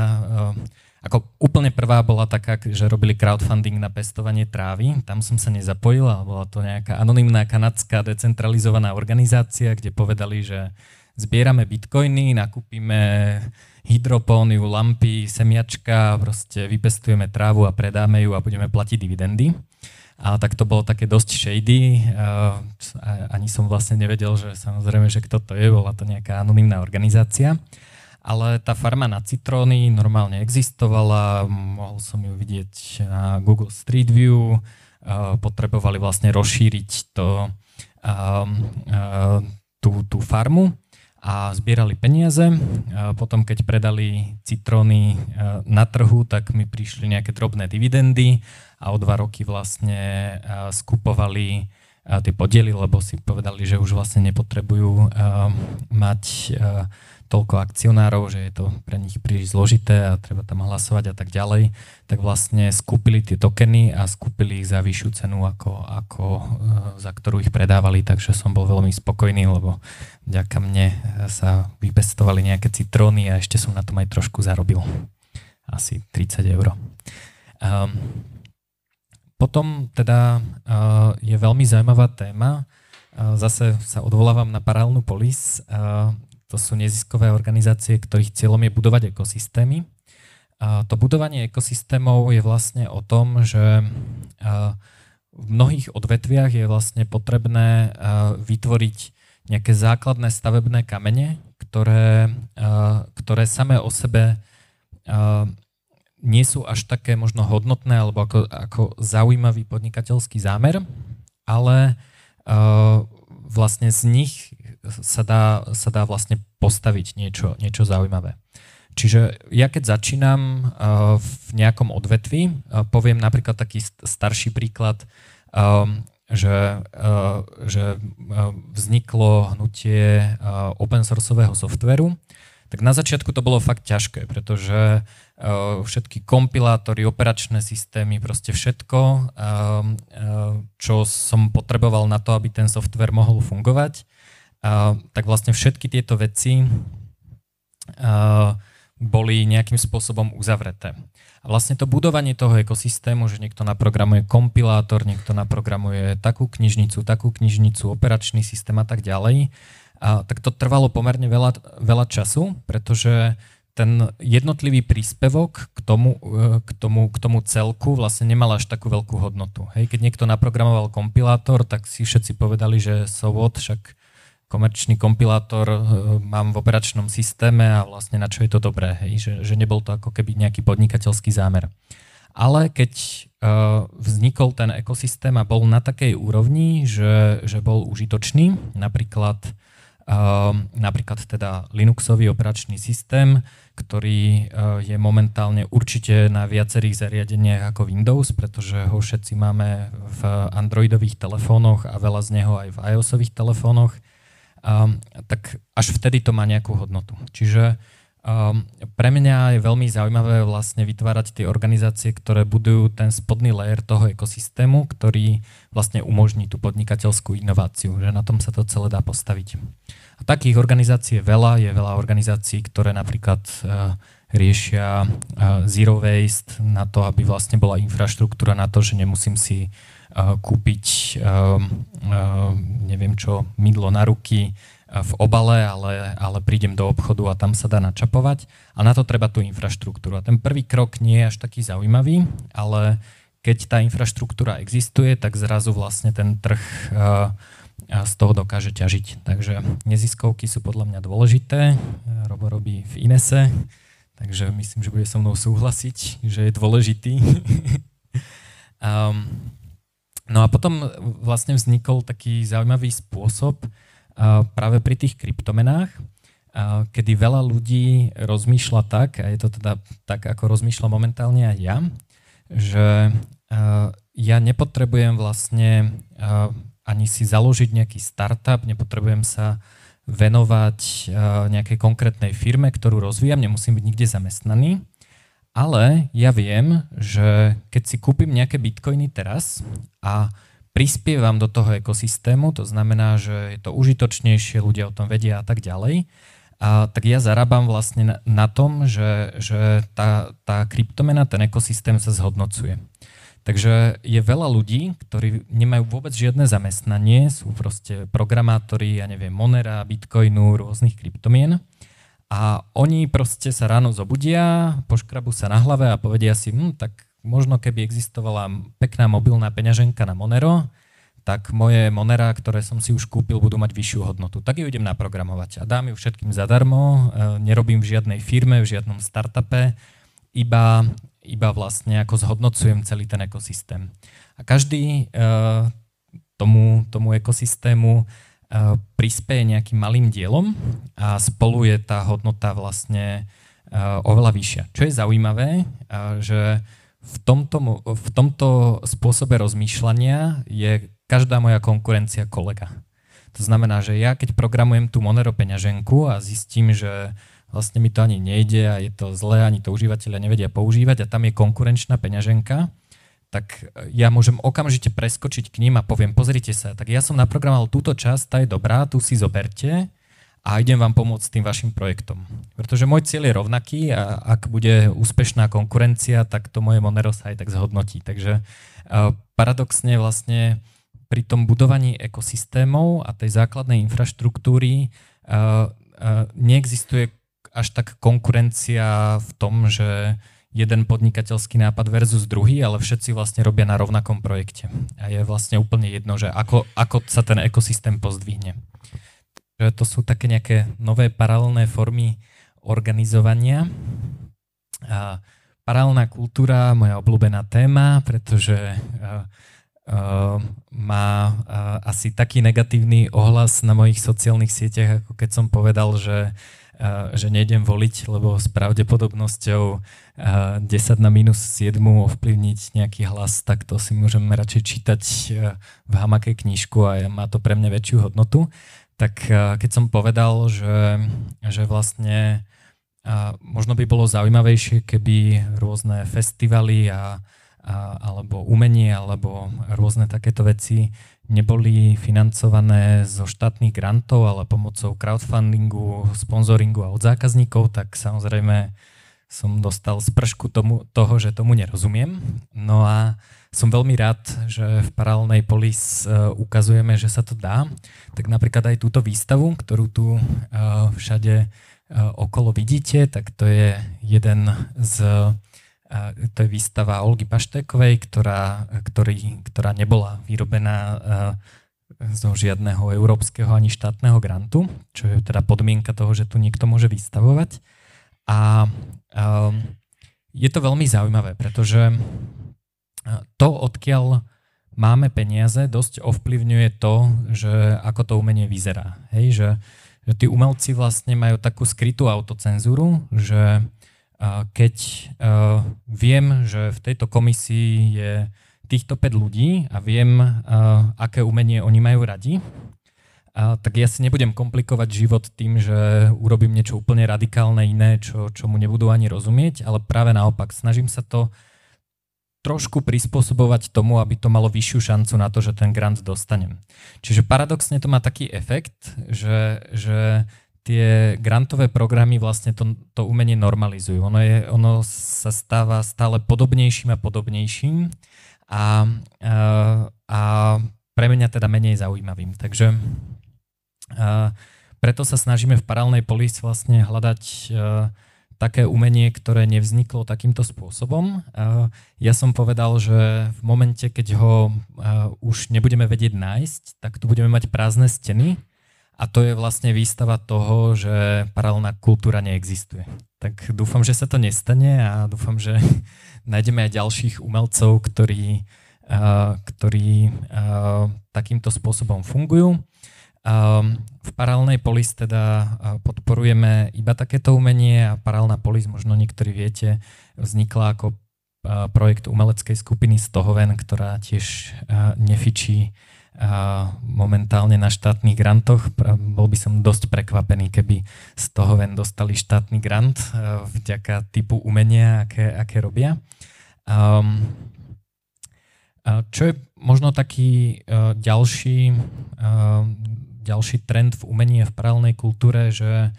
ako úplne prvá bola taká, že robili crowdfunding na pestovanie trávy. Tam som sa nezapojil, ale bola to nejaká anonimná kanadská decentralizovaná organizácia, kde povedali, že zbierame bitcoiny, nakúpime hydropóniu, lampy, semiačka, proste vypestujeme trávu a predáme ju a budeme platiť dividendy. A tak to bolo také dosť shady. Ani som vlastne nevedel, že samozrejme, že kto to je, bola to nejaká anonimná organizácia ale tá farma na citróny normálne existovala, mohol som ju vidieť na Google Street View, potrebovali vlastne rozšíriť to, tú, tú farmu a zbierali peniaze. Potom, keď predali citróny na trhu, tak mi prišli nejaké drobné dividendy a o dva roky vlastne skupovali tie podiely, lebo si povedali, že už vlastne nepotrebujú mať toľko akcionárov, že je to pre nich príliš zložité a treba tam hlasovať a tak ďalej, tak vlastne skúpili tie tokeny a skúpili ich za vyššiu cenu, ako, ako e, za ktorú ich predávali, takže som bol veľmi spokojný, lebo vďaka mne sa vypestovali nejaké citróny a ešte som na tom aj trošku zarobil. Asi 30 eur. Um, potom teda uh, je veľmi zaujímavá téma, zase sa odvolávam na paralelnú polis. To sú neziskové organizácie, ktorých cieľom je budovať ekosystémy. A to budovanie ekosystémov je vlastne o tom, že v mnohých odvetviach je vlastne potrebné vytvoriť nejaké základné stavebné kamene, ktoré, ktoré samé o sebe nie sú až také možno hodnotné alebo ako, ako zaujímavý podnikateľský zámer, ale vlastne z nich sa dá, sa dá vlastne postaviť niečo, niečo zaujímavé. Čiže ja keď začínam uh, v nejakom odvetvi, uh, poviem napríklad taký starší príklad, um, že, že vzniklo hnutie open sourceového softveru, tak na začiatku to bolo fakt ťažké, pretože všetky kompilátory, operačné systémy, proste všetko, čo som potreboval na to, aby ten software mohol fungovať, tak vlastne všetky tieto veci boli nejakým spôsobom uzavreté. A vlastne to budovanie toho ekosystému, že niekto naprogramuje kompilátor, niekto naprogramuje takú knižnicu, takú knižnicu, operačný systém a tak ďalej, a, tak to trvalo pomerne veľa, veľa času, pretože ten jednotlivý príspevok k tomu, e, k, tomu, k tomu celku vlastne nemal až takú veľkú hodnotu. Hej, keď niekto naprogramoval kompilátor, tak si všetci povedali, že so what, však komerčný kompilátor e, mám v operačnom systéme a vlastne na čo je to dobré, hej? Že, že nebol to ako keby nejaký podnikateľský zámer. Ale keď uh, vznikol ten ekosystém a bol na takej úrovni, že, že bol užitočný, napríklad, uh, napríklad teda Linuxový operačný systém, ktorý uh, je momentálne určite na viacerých zariadeniach ako Windows, pretože ho všetci máme v Androidových telefónoch a veľa z neho aj v iOSových telefónoch, um, tak až vtedy to má nejakú hodnotu. Čiže um, pre mňa je veľmi zaujímavé vlastne vytvárať tie organizácie, ktoré budujú ten spodný layer toho ekosystému, ktorý vlastne umožní tú podnikateľskú inováciu, že na tom sa to celé dá postaviť. A takých organizácií je veľa, je veľa organizácií, ktoré napríklad uh, riešia uh, zero waste na to, aby vlastne bola infraštruktúra na to, že nemusím si kúpiť neviem čo, mydlo na ruky v obale, ale, ale prídem do obchodu a tam sa dá načapovať. A na to treba tú infraštruktúru. A ten prvý krok nie je až taký zaujímavý, ale keď tá infraštruktúra existuje, tak zrazu vlastne ten trh z toho dokáže ťažiť. Takže neziskovky sú podľa mňa dôležité. Robo robí v Inese, takže myslím, že bude so mnou súhlasiť, že je dôležitý. um, No a potom vlastne vznikol taký zaujímavý spôsob práve pri tých kryptomenách, kedy veľa ľudí rozmýšľa tak, a je to teda tak, ako rozmýšľa momentálne aj ja, že ja nepotrebujem vlastne ani si založiť nejaký startup, nepotrebujem sa venovať nejakej konkrétnej firme, ktorú rozvíjam, nemusím byť nikde zamestnaný, ale ja viem, že keď si kúpim nejaké bitcoiny teraz a prispievam do toho ekosystému, to znamená, že je to užitočnejšie, ľudia o tom vedia a tak ďalej, a tak ja zarábam vlastne na, na tom, že, že tá, tá kryptomena, ten ekosystém sa zhodnocuje. Takže je veľa ľudí, ktorí nemajú vôbec žiadne zamestnanie, sú proste programátori, ja neviem, Monera, Bitcoinu, rôznych kryptomien a oni proste sa ráno zobudia, poškrabu sa na hlave a povedia si, hm, tak možno keby existovala pekná mobilná peňaženka na Monero, tak moje Monera, ktoré som si už kúpil, budú mať vyššiu hodnotu. Tak ju idem naprogramovať a dám ju všetkým zadarmo, e, nerobím v žiadnej firme, v žiadnom startupe, iba, iba vlastne ako zhodnocujem celý ten ekosystém. A každý uh, tomu, tomu ekosystému prispieje nejakým malým dielom a spolu je tá hodnota vlastne eh, oveľa vyššia. Čo je zaujímavé, eh, že v tomto, v tomto spôsobe rozmýšľania je každá moja konkurencia kolega. To znamená, že ja keď programujem tú Monero peňaženku a zistím, že vlastne mi to ani nejde a je to zlé, ani to užívateľia nevedia používať a tam je konkurenčná peňaženka, tak ja môžem okamžite preskočiť k ním a poviem, pozrite sa, tak ja som naprogramoval túto časť, tá je dobrá, tu si zoberte a idem vám pomôcť s tým vašim projektom. Pretože môj cieľ je rovnaký a ak bude úspešná konkurencia, tak to moje Monero sa aj tak zhodnotí. Takže paradoxne vlastne pri tom budovaní ekosystémov a tej základnej infraštruktúry neexistuje až tak konkurencia v tom, že jeden podnikateľský nápad versus druhý, ale všetci vlastne robia na rovnakom projekte. A je vlastne úplne jedno, že ako, ako sa ten ekosystém pozdvihne. Že to sú také nejaké nové paralelné formy organizovania. A paralelná kultúra, moja obľúbená téma, pretože uh, uh, má uh, asi taký negatívny ohlas na mojich sociálnych sieťach, ako keď som povedal, že že nejdem voliť, lebo s pravdepodobnosťou 10 na minus 7 ovplyvniť nejaký hlas, tak to si môžem radšej čítať v hamake knižku a má to pre mňa väčšiu hodnotu. Tak keď som povedal, že, že vlastne možno by bolo zaujímavejšie, keby rôzne festivaly a, a, alebo umenie alebo rôzne takéto veci neboli financované zo štátnych grantov, ale pomocou crowdfundingu, sponzoringu a od zákazníkov, tak samozrejme som dostal spršku tomu, toho, že tomu nerozumiem. No a som veľmi rád, že v paralelnej polis uh, ukazujeme, že sa to dá. Tak napríklad aj túto výstavu, ktorú tu uh, všade uh, okolo vidíte, tak to je jeden z to je výstava Olgy Paštékovej, ktorá, ktorý, ktorá nebola vyrobená e, zo žiadneho európskeho ani štátneho grantu, čo je teda podmienka toho, že tu niekto môže vystavovať. A um, je to veľmi zaujímavé, pretože e, to, odkiaľ máme peniaze, dosť ovplyvňuje to, že ako to umenie vyzerá. Hej, že, že tí umelci vlastne majú takú skrytú autocenzúru, že keď uh, viem, že v tejto komisii je týchto 5 ľudí a viem, uh, aké umenie oni majú radi, uh, tak ja si nebudem komplikovať život tým, že urobím niečo úplne radikálne iné, čo, čo mu nebudú ani rozumieť, ale práve naopak, snažím sa to trošku prispôsobovať tomu, aby to malo vyššiu šancu na to, že ten grant dostanem. Čiže paradoxne to má taký efekt, že, že tie grantové programy vlastne to, to umenie normalizujú. Ono, je, ono sa stáva stále podobnejším a podobnejším a, a, a pre mňa teda menej zaujímavým. Takže a, preto sa snažíme v paralelnej polis vlastne hľadať a, také umenie, ktoré nevzniklo takýmto spôsobom. A, ja som povedal, že v momente, keď ho a, už nebudeme vedieť nájsť, tak tu budeme mať prázdne steny, a to je vlastne výstava toho, že paralelná kultúra neexistuje. Tak dúfam, že sa to nestane a dúfam, že nájdeme aj ďalších umelcov, ktorí, ktorí takýmto spôsobom fungujú. V paralelnej polis teda podporujeme iba takéto umenie a paralelná polis, možno niektorí viete, vznikla ako projekt umeleckej skupiny Stohoven, ktorá tiež nefičí momentálne na štátnych grantoch. Bol by som dosť prekvapený, keby z toho ven dostali štátny grant e, vďaka typu umenia, aké, aké robia. Čo je možno taký uh, ďalší, uh, ďalší trend v umení a v paralelnej kultúre, že,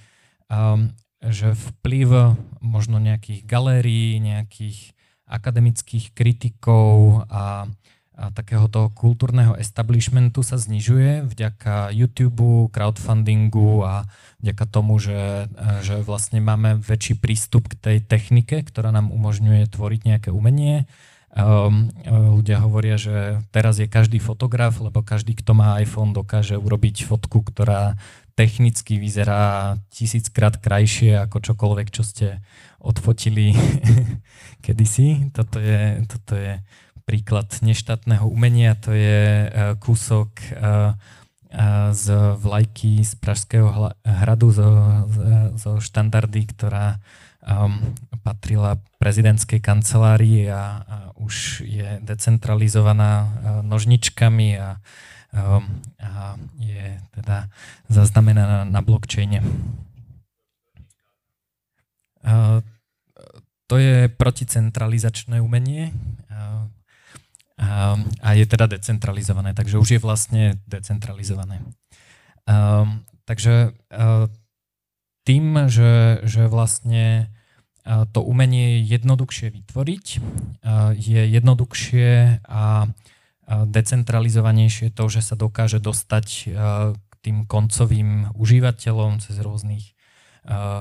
že vplyv možno nejakých galérií, nejakých akademických kritikov a takého toho kultúrneho establishmentu sa znižuje vďaka YouTube, crowdfundingu a vďaka tomu, že, že vlastne máme väčší prístup k tej technike, ktorá nám umožňuje tvoriť nejaké umenie. Um, ľudia hovoria, že teraz je každý fotograf, lebo každý, kto má iPhone, dokáže urobiť fotku, ktorá technicky vyzerá tisíckrát krajšie ako čokoľvek, čo ste odfotili kedysi. Toto je, toto je príklad neštátneho umenia, to je e, kúsok e, e, z vlajky z Pražského hradu zo, zo štandardy, ktorá um, patrila prezidentskej kancelárii a, a už je decentralizovaná nožničkami a, um, a je teda zaznamenaná na blockchaine. To je proticentralizačné umenie. Uh, Um, a je teda decentralizované, takže už je vlastne decentralizované. Um, takže uh, tým, že, že vlastne uh, to umenie je jednoduchšie vytvoriť, uh, je jednoduchšie a decentralizovanejšie to, že sa dokáže dostať k tým koncovým užívateľom cez rôznych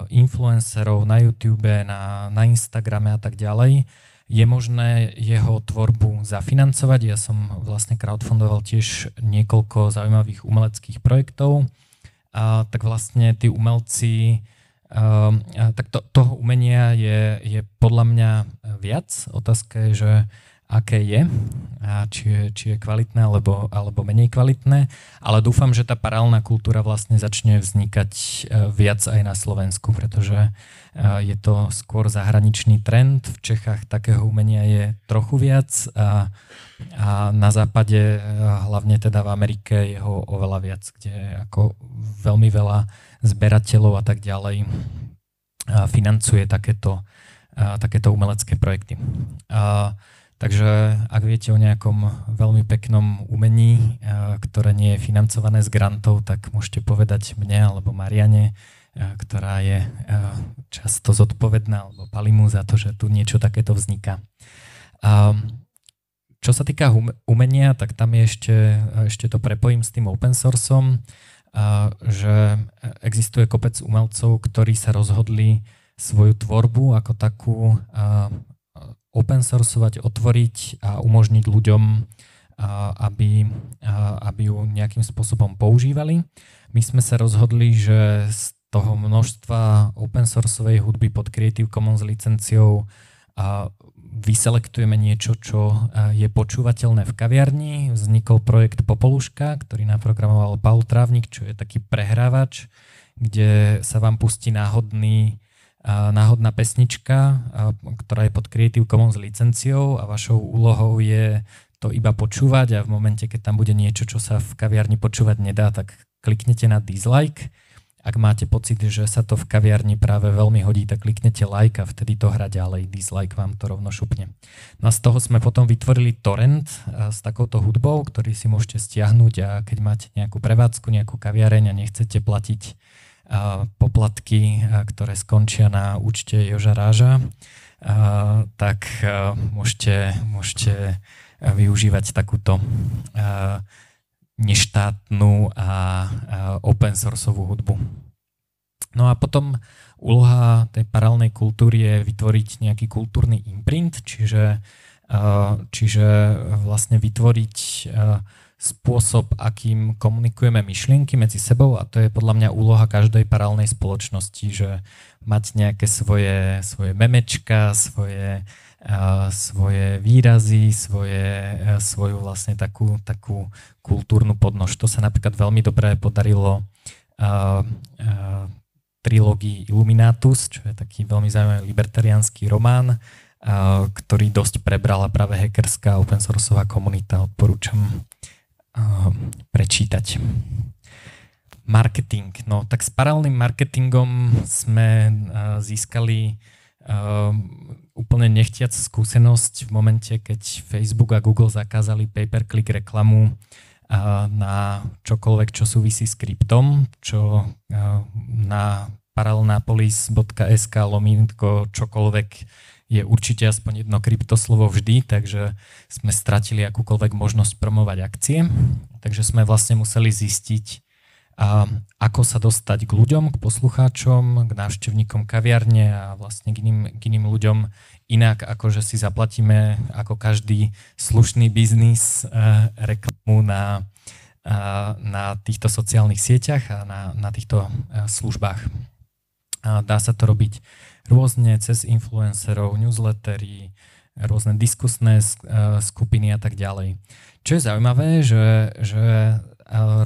influencerov na YouTube, na, na Instagrame a tak ďalej je možné jeho tvorbu zafinancovať. Ja som vlastne crowdfundoval tiež niekoľko zaujímavých umeleckých projektov. A, tak vlastne tí umelci, a, tak to, toho umenia je, je podľa mňa viac. Otázka je, že aké je, a či je, či je kvalitné alebo, alebo menej kvalitné, ale dúfam, že tá parálna kultúra vlastne začne vznikať e, viac aj na Slovensku, pretože e, je to skôr zahraničný trend. V Čechách takého umenia je trochu viac a, a na západe, e, hlavne teda v Amerike, je ho oveľa viac, kde ako veľmi veľa zberateľov a tak ďalej financuje takéto, takéto umelecké projekty. Takže ak viete o nejakom veľmi peknom umení, eh, ktoré nie je financované z grantov, tak môžete povedať mne alebo Mariane, eh, ktorá je eh, často zodpovedná, alebo Palimu za to, že tu niečo takéto vzniká. Čo sa týka umenia, tak tam je ešte, ešte to prepojím s tým open sourceom, že existuje kopec umelcov, ktorí sa rozhodli svoju tvorbu ako takú open sourceovať, otvoriť a umožniť ľuďom, aby, aby ju nejakým spôsobom používali. My sme sa rozhodli, že z toho množstva open sourceovej hudby pod Creative Commons licenciou vyselektujeme niečo, čo je počúvateľné v kaviarni. Vznikol projekt Popoluška, ktorý naprogramoval Paul Trávnik, čo je taký prehrávač, kde sa vám pustí náhodný náhodná pesnička, ktorá je pod Creative Commons licenciou a vašou úlohou je to iba počúvať a v momente, keď tam bude niečo, čo sa v kaviarni počúvať nedá, tak kliknete na dislike. Ak máte pocit, že sa to v kaviarni práve veľmi hodí, tak kliknete like a vtedy to hra ďalej. Dislike vám to rovno šupne. No a z toho sme potom vytvorili torrent s takouto hudbou, ktorý si môžete stiahnuť a keď máte nejakú prevádzku, nejakú kaviareň a nechcete platiť poplatky, ktoré skončia na účte Joža Ráža, tak môžete, môžete využívať takúto neštátnu a open sourceovú hudbu. No a potom úloha tej paralelnej kultúry je vytvoriť nejaký kultúrny imprint, čiže, čiže vlastne vytvoriť spôsob, akým komunikujeme myšlienky medzi sebou a to je podľa mňa úloha každej paralelnej spoločnosti, že mať nejaké svoje, svoje memečka, svoje, svoje výrazy, svoje, svoju vlastne takú, takú kultúrnu podnož. To sa napríklad veľmi dobre podarilo uh, trilógii Illuminatus, čo je taký veľmi zaujímavý libertariánsky román, ktorý dosť prebrala práve hackerská open sourceová komunita. Odporúčam prečítať. Marketing. No tak s paralelným marketingom sme získali úplne nechtiac skúsenosť v momente, keď Facebook a Google zakázali pay-per-click reklamu na čokoľvek, čo súvisí s kryptom, čo na paralelnapolis.sk lominko čokoľvek je určite aspoň jedno kryptoslovo vždy, takže sme stratili akúkoľvek možnosť promovať akcie. Takže sme vlastne museli zistiť, a ako sa dostať k ľuďom, k poslucháčom, k návštevníkom kaviarne a vlastne k iným, k iným ľuďom inak, ako že si zaplatíme ako každý slušný biznis e, reklamu na, e, na týchto sociálnych sieťach a na, na týchto e, službách. A dá sa to robiť rôzne cez influencerov, newslettery, rôzne diskusné e, skupiny a tak ďalej. Čo je zaujímavé, že, že e,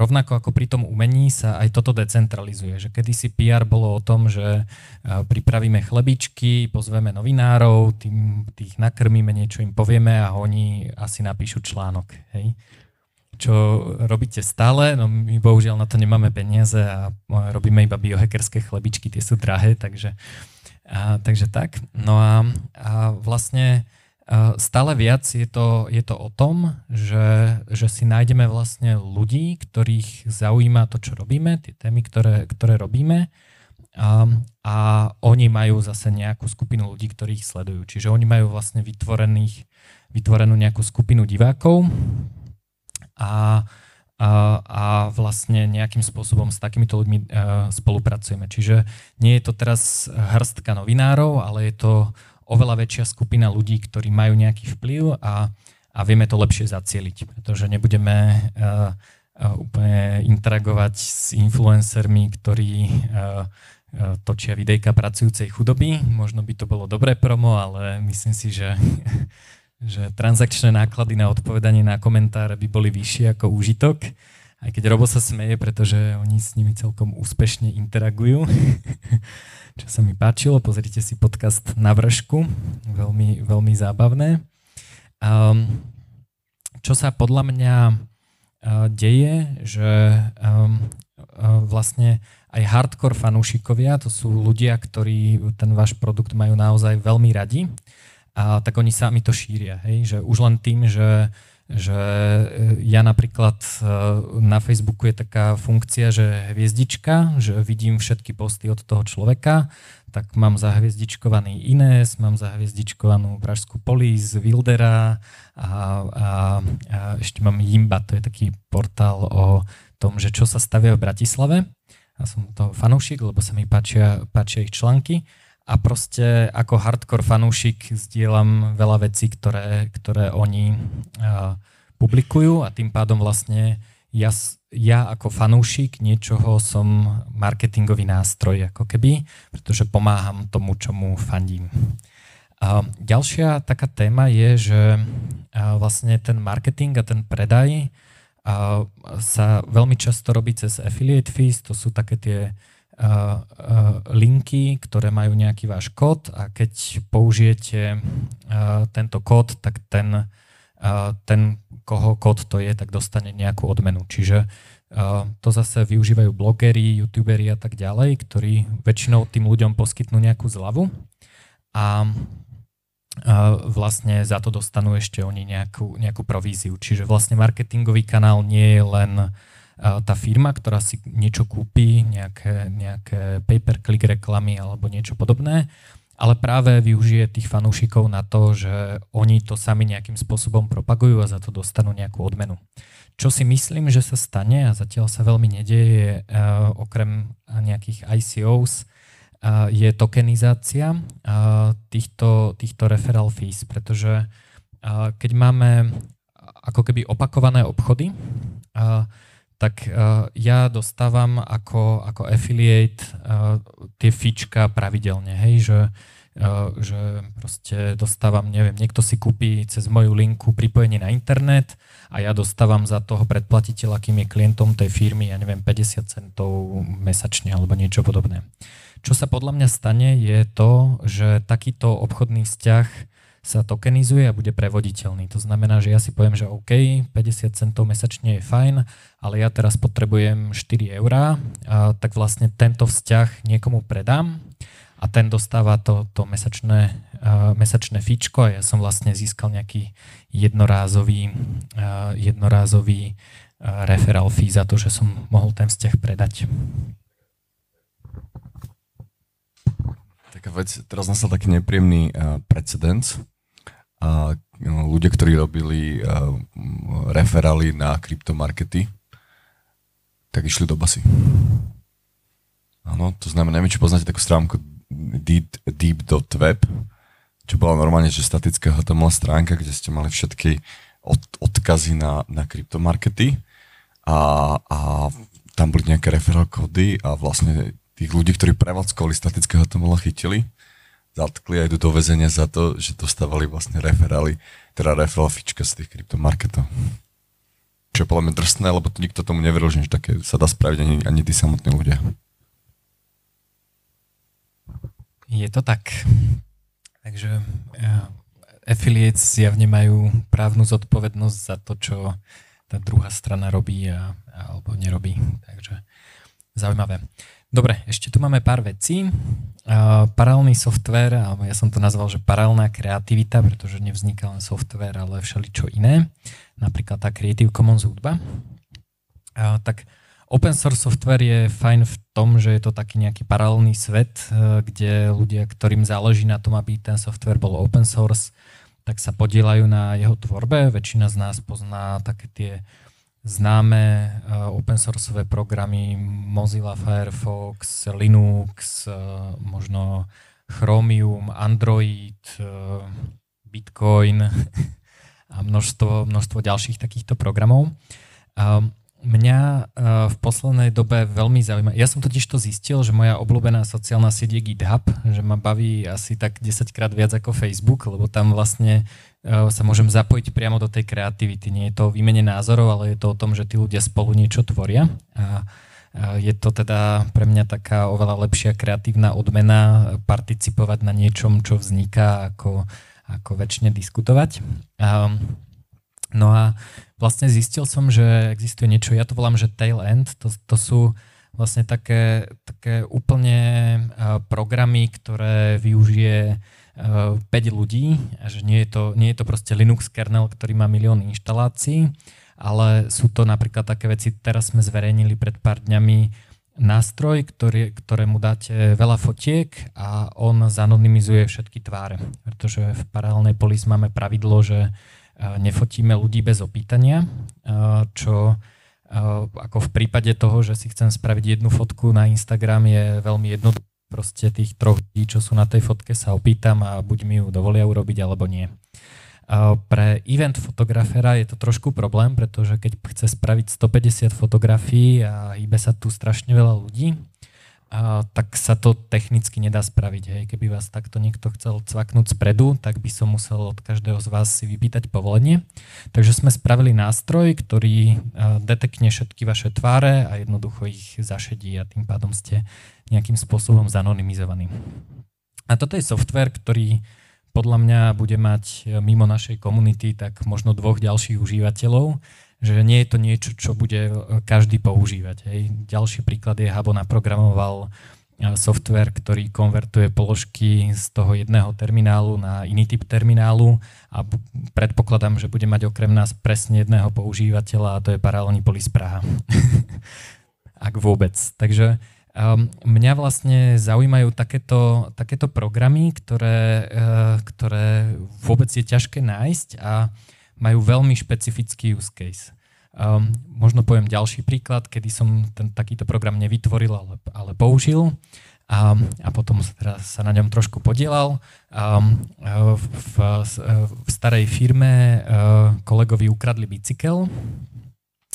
rovnako ako pri tom umení sa aj toto decentralizuje. Že kedysi PR bolo o tom, že e, pripravíme chlebičky, pozveme novinárov, tým, tých nakrmíme, niečo im povieme a oni asi napíšu článok. Hej? Čo robíte stále, no my bohužiaľ na to nemáme peniaze a robíme iba biohackerské chlebičky, tie sú drahé, takže uh, a, takže tak. No a, a vlastne a stále viac je to, je to o tom, že, že si nájdeme vlastne ľudí, ktorých zaujíma to, čo robíme, tie témy, ktoré, ktoré robíme a, a oni majú zase nejakú skupinu ľudí, ktorí ich sledujú. Čiže oni majú vlastne vytvorených, vytvorenú nejakú skupinu divákov a, a, vlastne nejakým spôsobom s takýmito ľuďmi uh, spolupracujeme. Čiže nie je to teraz hrstka novinárov, ale je to oveľa väčšia skupina ľudí, ktorí majú nejaký vplyv a, a vieme to lepšie zacieliť, pretože nebudeme uh, uh, úplne interagovať s influencermi, ktorí uh, točia videjka pracujúcej chudoby. Možno by to bolo dobré promo, ale myslím si, že že transakčné náklady na odpovedanie na komentáre by boli vyššie ako úžitok. Aj keď Robo sa smeje, pretože oni s nimi celkom úspešne interagujú. Čo sa mi páčilo, pozrite si podcast na vršku, veľmi, veľmi zábavné. Um, čo sa podľa mňa uh, deje, že um, uh, vlastne aj hardcore fanúšikovia, to sú ľudia, ktorí ten váš produkt majú naozaj veľmi radi, a tak oni sami to šíria. Hej? Že už len tým, že, že e, ja napríklad e, na Facebooku je taká funkcia, že hviezdička, že vidím všetky posty od toho človeka, tak mám zahviezdičkovaný Ines, mám zahviezdičkovanú Pražskú Polis, Wildera a, a, a ešte mám Jimba, to je taký portál o tom, že čo sa stavia v Bratislave. Ja som toho fanúšik, lebo sa mi páčia, páčia ich články a proste ako hardcore fanúšik zdieľam veľa vecí, ktoré, ktoré oni uh, publikujú a tým pádom vlastne ja, ja ako fanúšik niečoho som marketingový nástroj ako keby, pretože pomáham tomu, čomu fandím. A ďalšia taká téma je, že vlastne ten marketing a ten predaj sa veľmi často robí cez affiliate fees, to sú také tie linky, ktoré majú nejaký váš kód a keď použijete tento kód, tak ten, ten, koho kód to je, tak dostane nejakú odmenu. Čiže to zase využívajú blogeri, youtuberi a tak ďalej, ktorí väčšinou tým ľuďom poskytnú nejakú zľavu a vlastne za to dostanú ešte oni nejakú, nejakú províziu. Čiže vlastne marketingový kanál nie je len uh, tá firma, ktorá si niečo kúpi, nejaké, nejaké pay-per-click reklamy alebo niečo podobné, ale práve využije tých fanúšikov na to, že oni to sami nejakým spôsobom propagujú a za to dostanú nejakú odmenu. Čo si myslím, že sa stane a zatiaľ sa veľmi nedieje uh, okrem nejakých ICOs, uh, je tokenizácia uh, týchto, týchto referral fees, pretože keď máme ako keby opakované obchody, tak uh, ja dostávam ako, ako affiliate uh, tie fička pravidelne, hej, že, uh, že proste dostávam, neviem, niekto si kúpi cez moju linku pripojenie na internet a ja dostávam za toho predplatiteľa, kým je klientom tej firmy, ja neviem, 50 centov mesačne alebo niečo podobné. Čo sa podľa mňa stane je to, že takýto obchodný vzťah sa tokenizuje a bude prevoditeľný. To znamená, že ja si poviem, že OK, 50 centov mesačne je fajn, ale ja teraz potrebujem 4 eurá, tak vlastne tento vzťah niekomu predám a ten dostáva to, to mesačné, uh, mesačné fíčko a ja som vlastne získal nejaký jednorázový, uh, jednorázový uh, referral fee za to, že som mohol ten vzťah predať. Taká vec, teraz nastal taký nepríjemný uh, precedens. Uh, ľudia, ktorí robili uh, referály na kryptomarkety, tak išli do basy. Áno, to znamená, neviem, či poznáte takú stránku deep, deep.web, čo bola normálne, že statická HTML stránka, kde ste mali všetky od, odkazy na, na kryptomarkety a, a tam boli nejaké referál kódy a vlastne tých ľudí, ktorí prevádzkovali statického HTML chytili, zatkli a idú do väzenia za to, že dostávali vlastne referály, teda referál z tých kryptomarketov. Čo je podľa mňa drsné, lebo to nikto tomu neveril, že také sa dá spraviť ani, ani tí samotní ľudia. Je to tak. Takže uh, affiliates zjavne majú právnu zodpovednosť za to, čo tá druhá strana robí a, alebo nerobí. Takže zaujímavé. Dobre, ešte tu máme pár vecí. Uh, paralelný software, alebo ja som to nazval, že paralelná kreativita, pretože nevzniká len software, ale všeličo iné. Napríklad tá Creative Commons hudba. Uh, tak open source software je fajn v tom, že je to taký nejaký paralelný svet, uh, kde ľudia, ktorým záleží na tom, aby ten software bol open source, tak sa podielajú na jeho tvorbe. Väčšina z nás pozná také tie známe uh, open sourceové programy Mozilla Firefox, Linux, uh, možno Chromium, Android, uh, Bitcoin a množstvo, množstvo ďalších takýchto programov. Uh, mňa v poslednej dobe veľmi zaujíma. Ja som totiž to zistil, že moja obľúbená sociálna sieť je GitHub, že ma baví asi tak 10 krát viac ako Facebook, lebo tam vlastne sa môžem zapojiť priamo do tej kreativity. Nie je to o výmene názorov, ale je to o tom, že tí ľudia spolu niečo tvoria. A je to teda pre mňa taká oveľa lepšia kreatívna odmena participovať na niečom, čo vzniká, ako, ako väčšine diskutovať. No a vlastne zistil som, že existuje niečo, ja to volám, že tail end, to, to sú vlastne také, také úplne programy, ktoré využije 5 ľudí, že nie je, to, nie je to proste Linux kernel, ktorý má milión inštalácií, ale sú to napríklad také veci, teraz sme zverejnili pred pár dňami nástroj, ktorý, ktorému dáte veľa fotiek a on zanonymizuje všetky tváre. Pretože v paralelnej polis máme pravidlo, že e, nefotíme ľudí bez opýtania, e, čo e, ako v prípade toho, že si chcem spraviť jednu fotku na Instagram je veľmi jednoduché. Proste tých troch ľudí, čo sú na tej fotke, sa opýtam a buď mi ju dovolia urobiť, alebo nie. Pre event fotografera je to trošku problém, pretože keď chce spraviť 150 fotografií a hýbe sa tu strašne veľa ľudí, a, tak sa to technicky nedá spraviť. Hej. Keby vás takto niekto chcel cvaknúť spredu, tak by som musel od každého z vás si vypýtať povolenie. Takže sme spravili nástroj, ktorý detekne všetky vaše tváre a jednoducho ich zašedí a tým pádom ste nejakým spôsobom zanonymizovaní. A toto je software, ktorý podľa mňa bude mať e, mimo našej komunity tak možno dvoch ďalších užívateľov, že nie je to niečo, čo bude e, každý používať. Hej. Ďalší príklad je Habo naprogramoval e, software, ktorý konvertuje položky z toho jedného terminálu na iný typ terminálu a predpokladám, že bude mať okrem nás presne jedného používateľa a to je paralelný polis Praha. Ak vôbec. Takže Um, mňa vlastne zaujímajú takéto, takéto programy, ktoré, uh, ktoré vôbec je ťažké nájsť a majú veľmi špecifický use case. Um, možno poviem ďalší príklad, kedy som ten takýto program nevytvoril, ale, ale použil a, a potom sa, sa na ňom trošku podielal. Um, v, v, v starej firme uh, kolegovi ukradli bicykel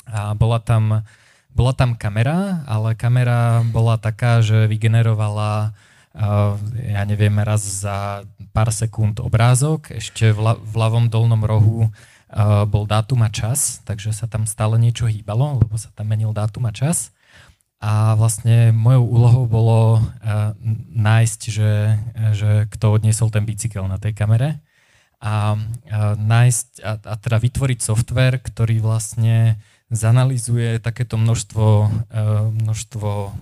a bola tam bola tam kamera, ale kamera bola taká, že vygenerovala uh, ja neviem, raz za pár sekúnd obrázok. Ešte v, la- ľavom dolnom rohu uh, bol dátum a čas, takže sa tam stále niečo hýbalo, lebo sa tam menil dátum a čas. A vlastne mojou úlohou bolo uh, nájsť, že, že kto odniesol ten bicykel na tej kamere a, nájsť a, a teda vytvoriť software, ktorý vlastne zanalizuje takéto množstvo, eh, množstvo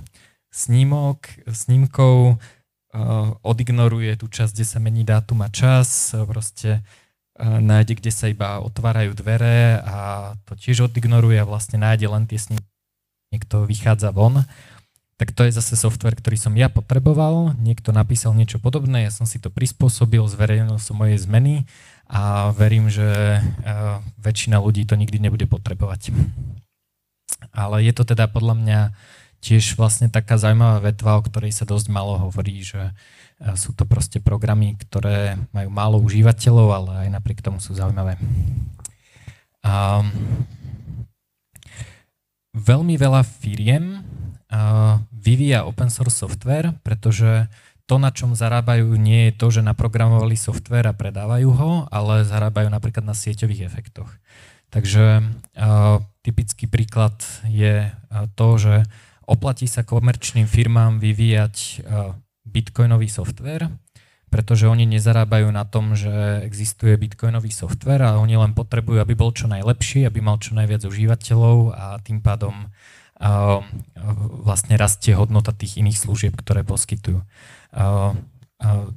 snímok, snímkov, eh, odignoruje tú časť, kde sa mení dátum a čas, proste eh, nájde, kde sa iba otvárajú dvere a to tiež odignoruje a vlastne nájde len tie snímky, niekto vychádza von. Tak to je zase software, ktorý som ja potreboval, niekto napísal niečo podobné, ja som si to prispôsobil, zverejnil som moje zmeny a verím, že e, väčšina ľudí to nikdy nebude potrebovať. Ale je to teda podľa mňa tiež vlastne taká zaujímavá vetva, o ktorej sa dosť málo hovorí, že e, sú to proste programy, ktoré majú málo užívateľov, ale aj napriek tomu sú zaujímavé. Um, veľmi veľa firiem vyvíja open source software, pretože to, na čom zarábajú, nie je to, že naprogramovali software a predávajú ho, ale zarábajú napríklad na sieťových efektoch. Takže uh, typický príklad je uh, to, že oplatí sa komerčným firmám vyvíjať uh, bitcoinový software, pretože oni nezarábajú na tom, že existuje bitcoinový software a oni len potrebujú, aby bol čo najlepší, aby mal čo najviac užívateľov a tým pádom uh, vlastne rastie hodnota tých iných služieb, ktoré poskytujú.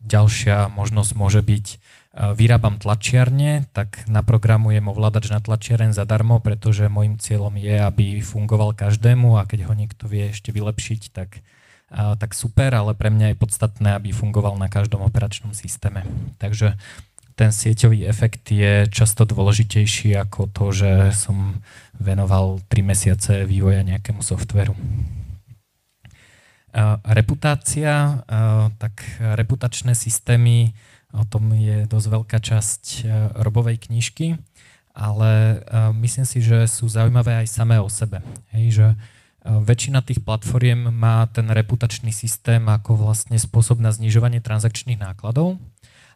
Ďalšia možnosť môže byť, vyrábam tlačiarne, tak naprogramujem ovládač na tlačiaren zadarmo, pretože môjim cieľom je, aby fungoval každému a keď ho niekto vie ešte vylepšiť, tak, tak super, ale pre mňa je podstatné, aby fungoval na každom operačnom systéme. Takže ten sieťový efekt je často dôležitejší ako to, že som venoval 3 mesiace vývoja nejakému softveru. Reputácia, tak reputačné systémy, o tom je dosť veľká časť Robovej knižky ale myslím si, že sú zaujímavé aj samé o sebe. Hej, že väčšina tých platformiem má ten reputačný systém ako vlastne spôsob na znižovanie transakčných nákladov,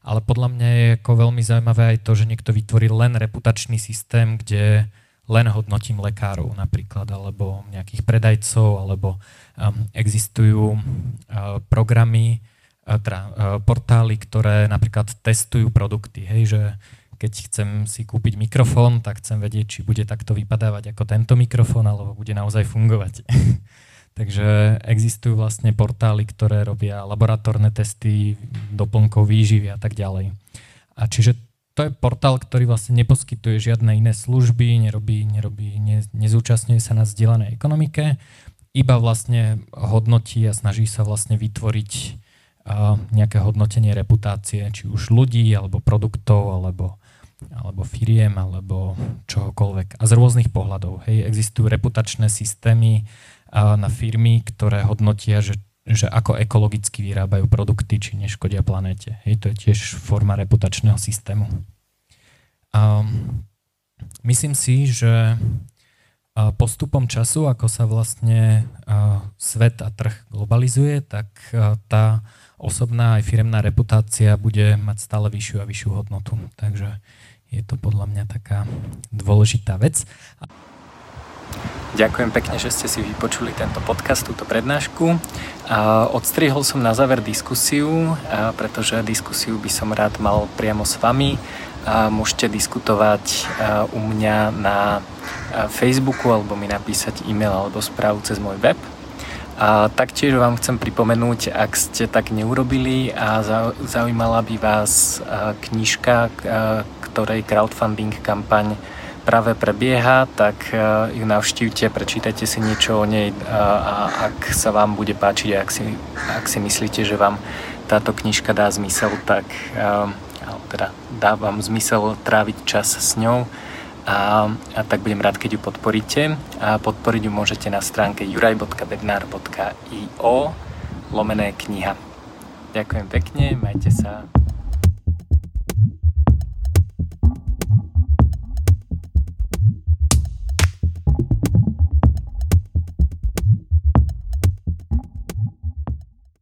ale podľa mňa je ako veľmi zaujímavé aj to, že niekto vytvorí len reputačný systém, kde len hodnotím lekárov napríklad, alebo nejakých predajcov, alebo um, existujú uh, programy, uh, teda, uh, portály, ktoré napríklad testujú produkty. Hej, že keď chcem si kúpiť mikrofón, tak chcem vedieť, či bude takto vypadávať ako tento mikrofón, alebo bude naozaj fungovať. Takže existujú vlastne portály, ktoré robia laboratórne testy, doplnkov výživy a tak ďalej. A čiže to je portál, ktorý vlastne neposkytuje žiadne iné služby, nerobí, nerobí, ne, nezúčastňuje sa na zdieľanej ekonomike, iba vlastne hodnotí a snaží sa vlastne vytvoriť uh, nejaké hodnotenie reputácie, či už ľudí, alebo produktov, alebo, alebo firiem, alebo čohokoľvek. A z rôznych pohľadov. Hej, existujú reputačné systémy uh, na firmy, ktoré hodnotia, že že ako ekologicky vyrábajú produkty, či neškodia planéte. Hej, to je tiež forma reputačného systému. Um, myslím si, že postupom času, ako sa vlastne svet a trh globalizuje, tak tá osobná aj firemná reputácia bude mať stále vyššiu a vyššiu hodnotu. Takže je to podľa mňa taká dôležitá vec. Ďakujem pekne, že ste si vypočuli tento podcast, túto prednášku. Odstrihol som na záver diskusiu, pretože diskusiu by som rád mal priamo s vami. Môžete diskutovať u mňa na Facebooku alebo mi napísať e-mail alebo správu cez môj web. A taktiež vám chcem pripomenúť, ak ste tak neurobili a zaujímala by vás knižka, ktorej crowdfunding kampaň práve prebieha, tak e, ju navštívte, prečítajte si niečo o nej a ak sa vám bude páčiť ak si, ak si myslíte, že vám táto knižka dá zmysel, tak e, teda dá vám zmysel tráviť čas s ňou a, a tak budem rád, keď ju podporíte. A podporiť ju môžete na stránke juraj.bednar.io lomené kniha. Ďakujem pekne, majte sa.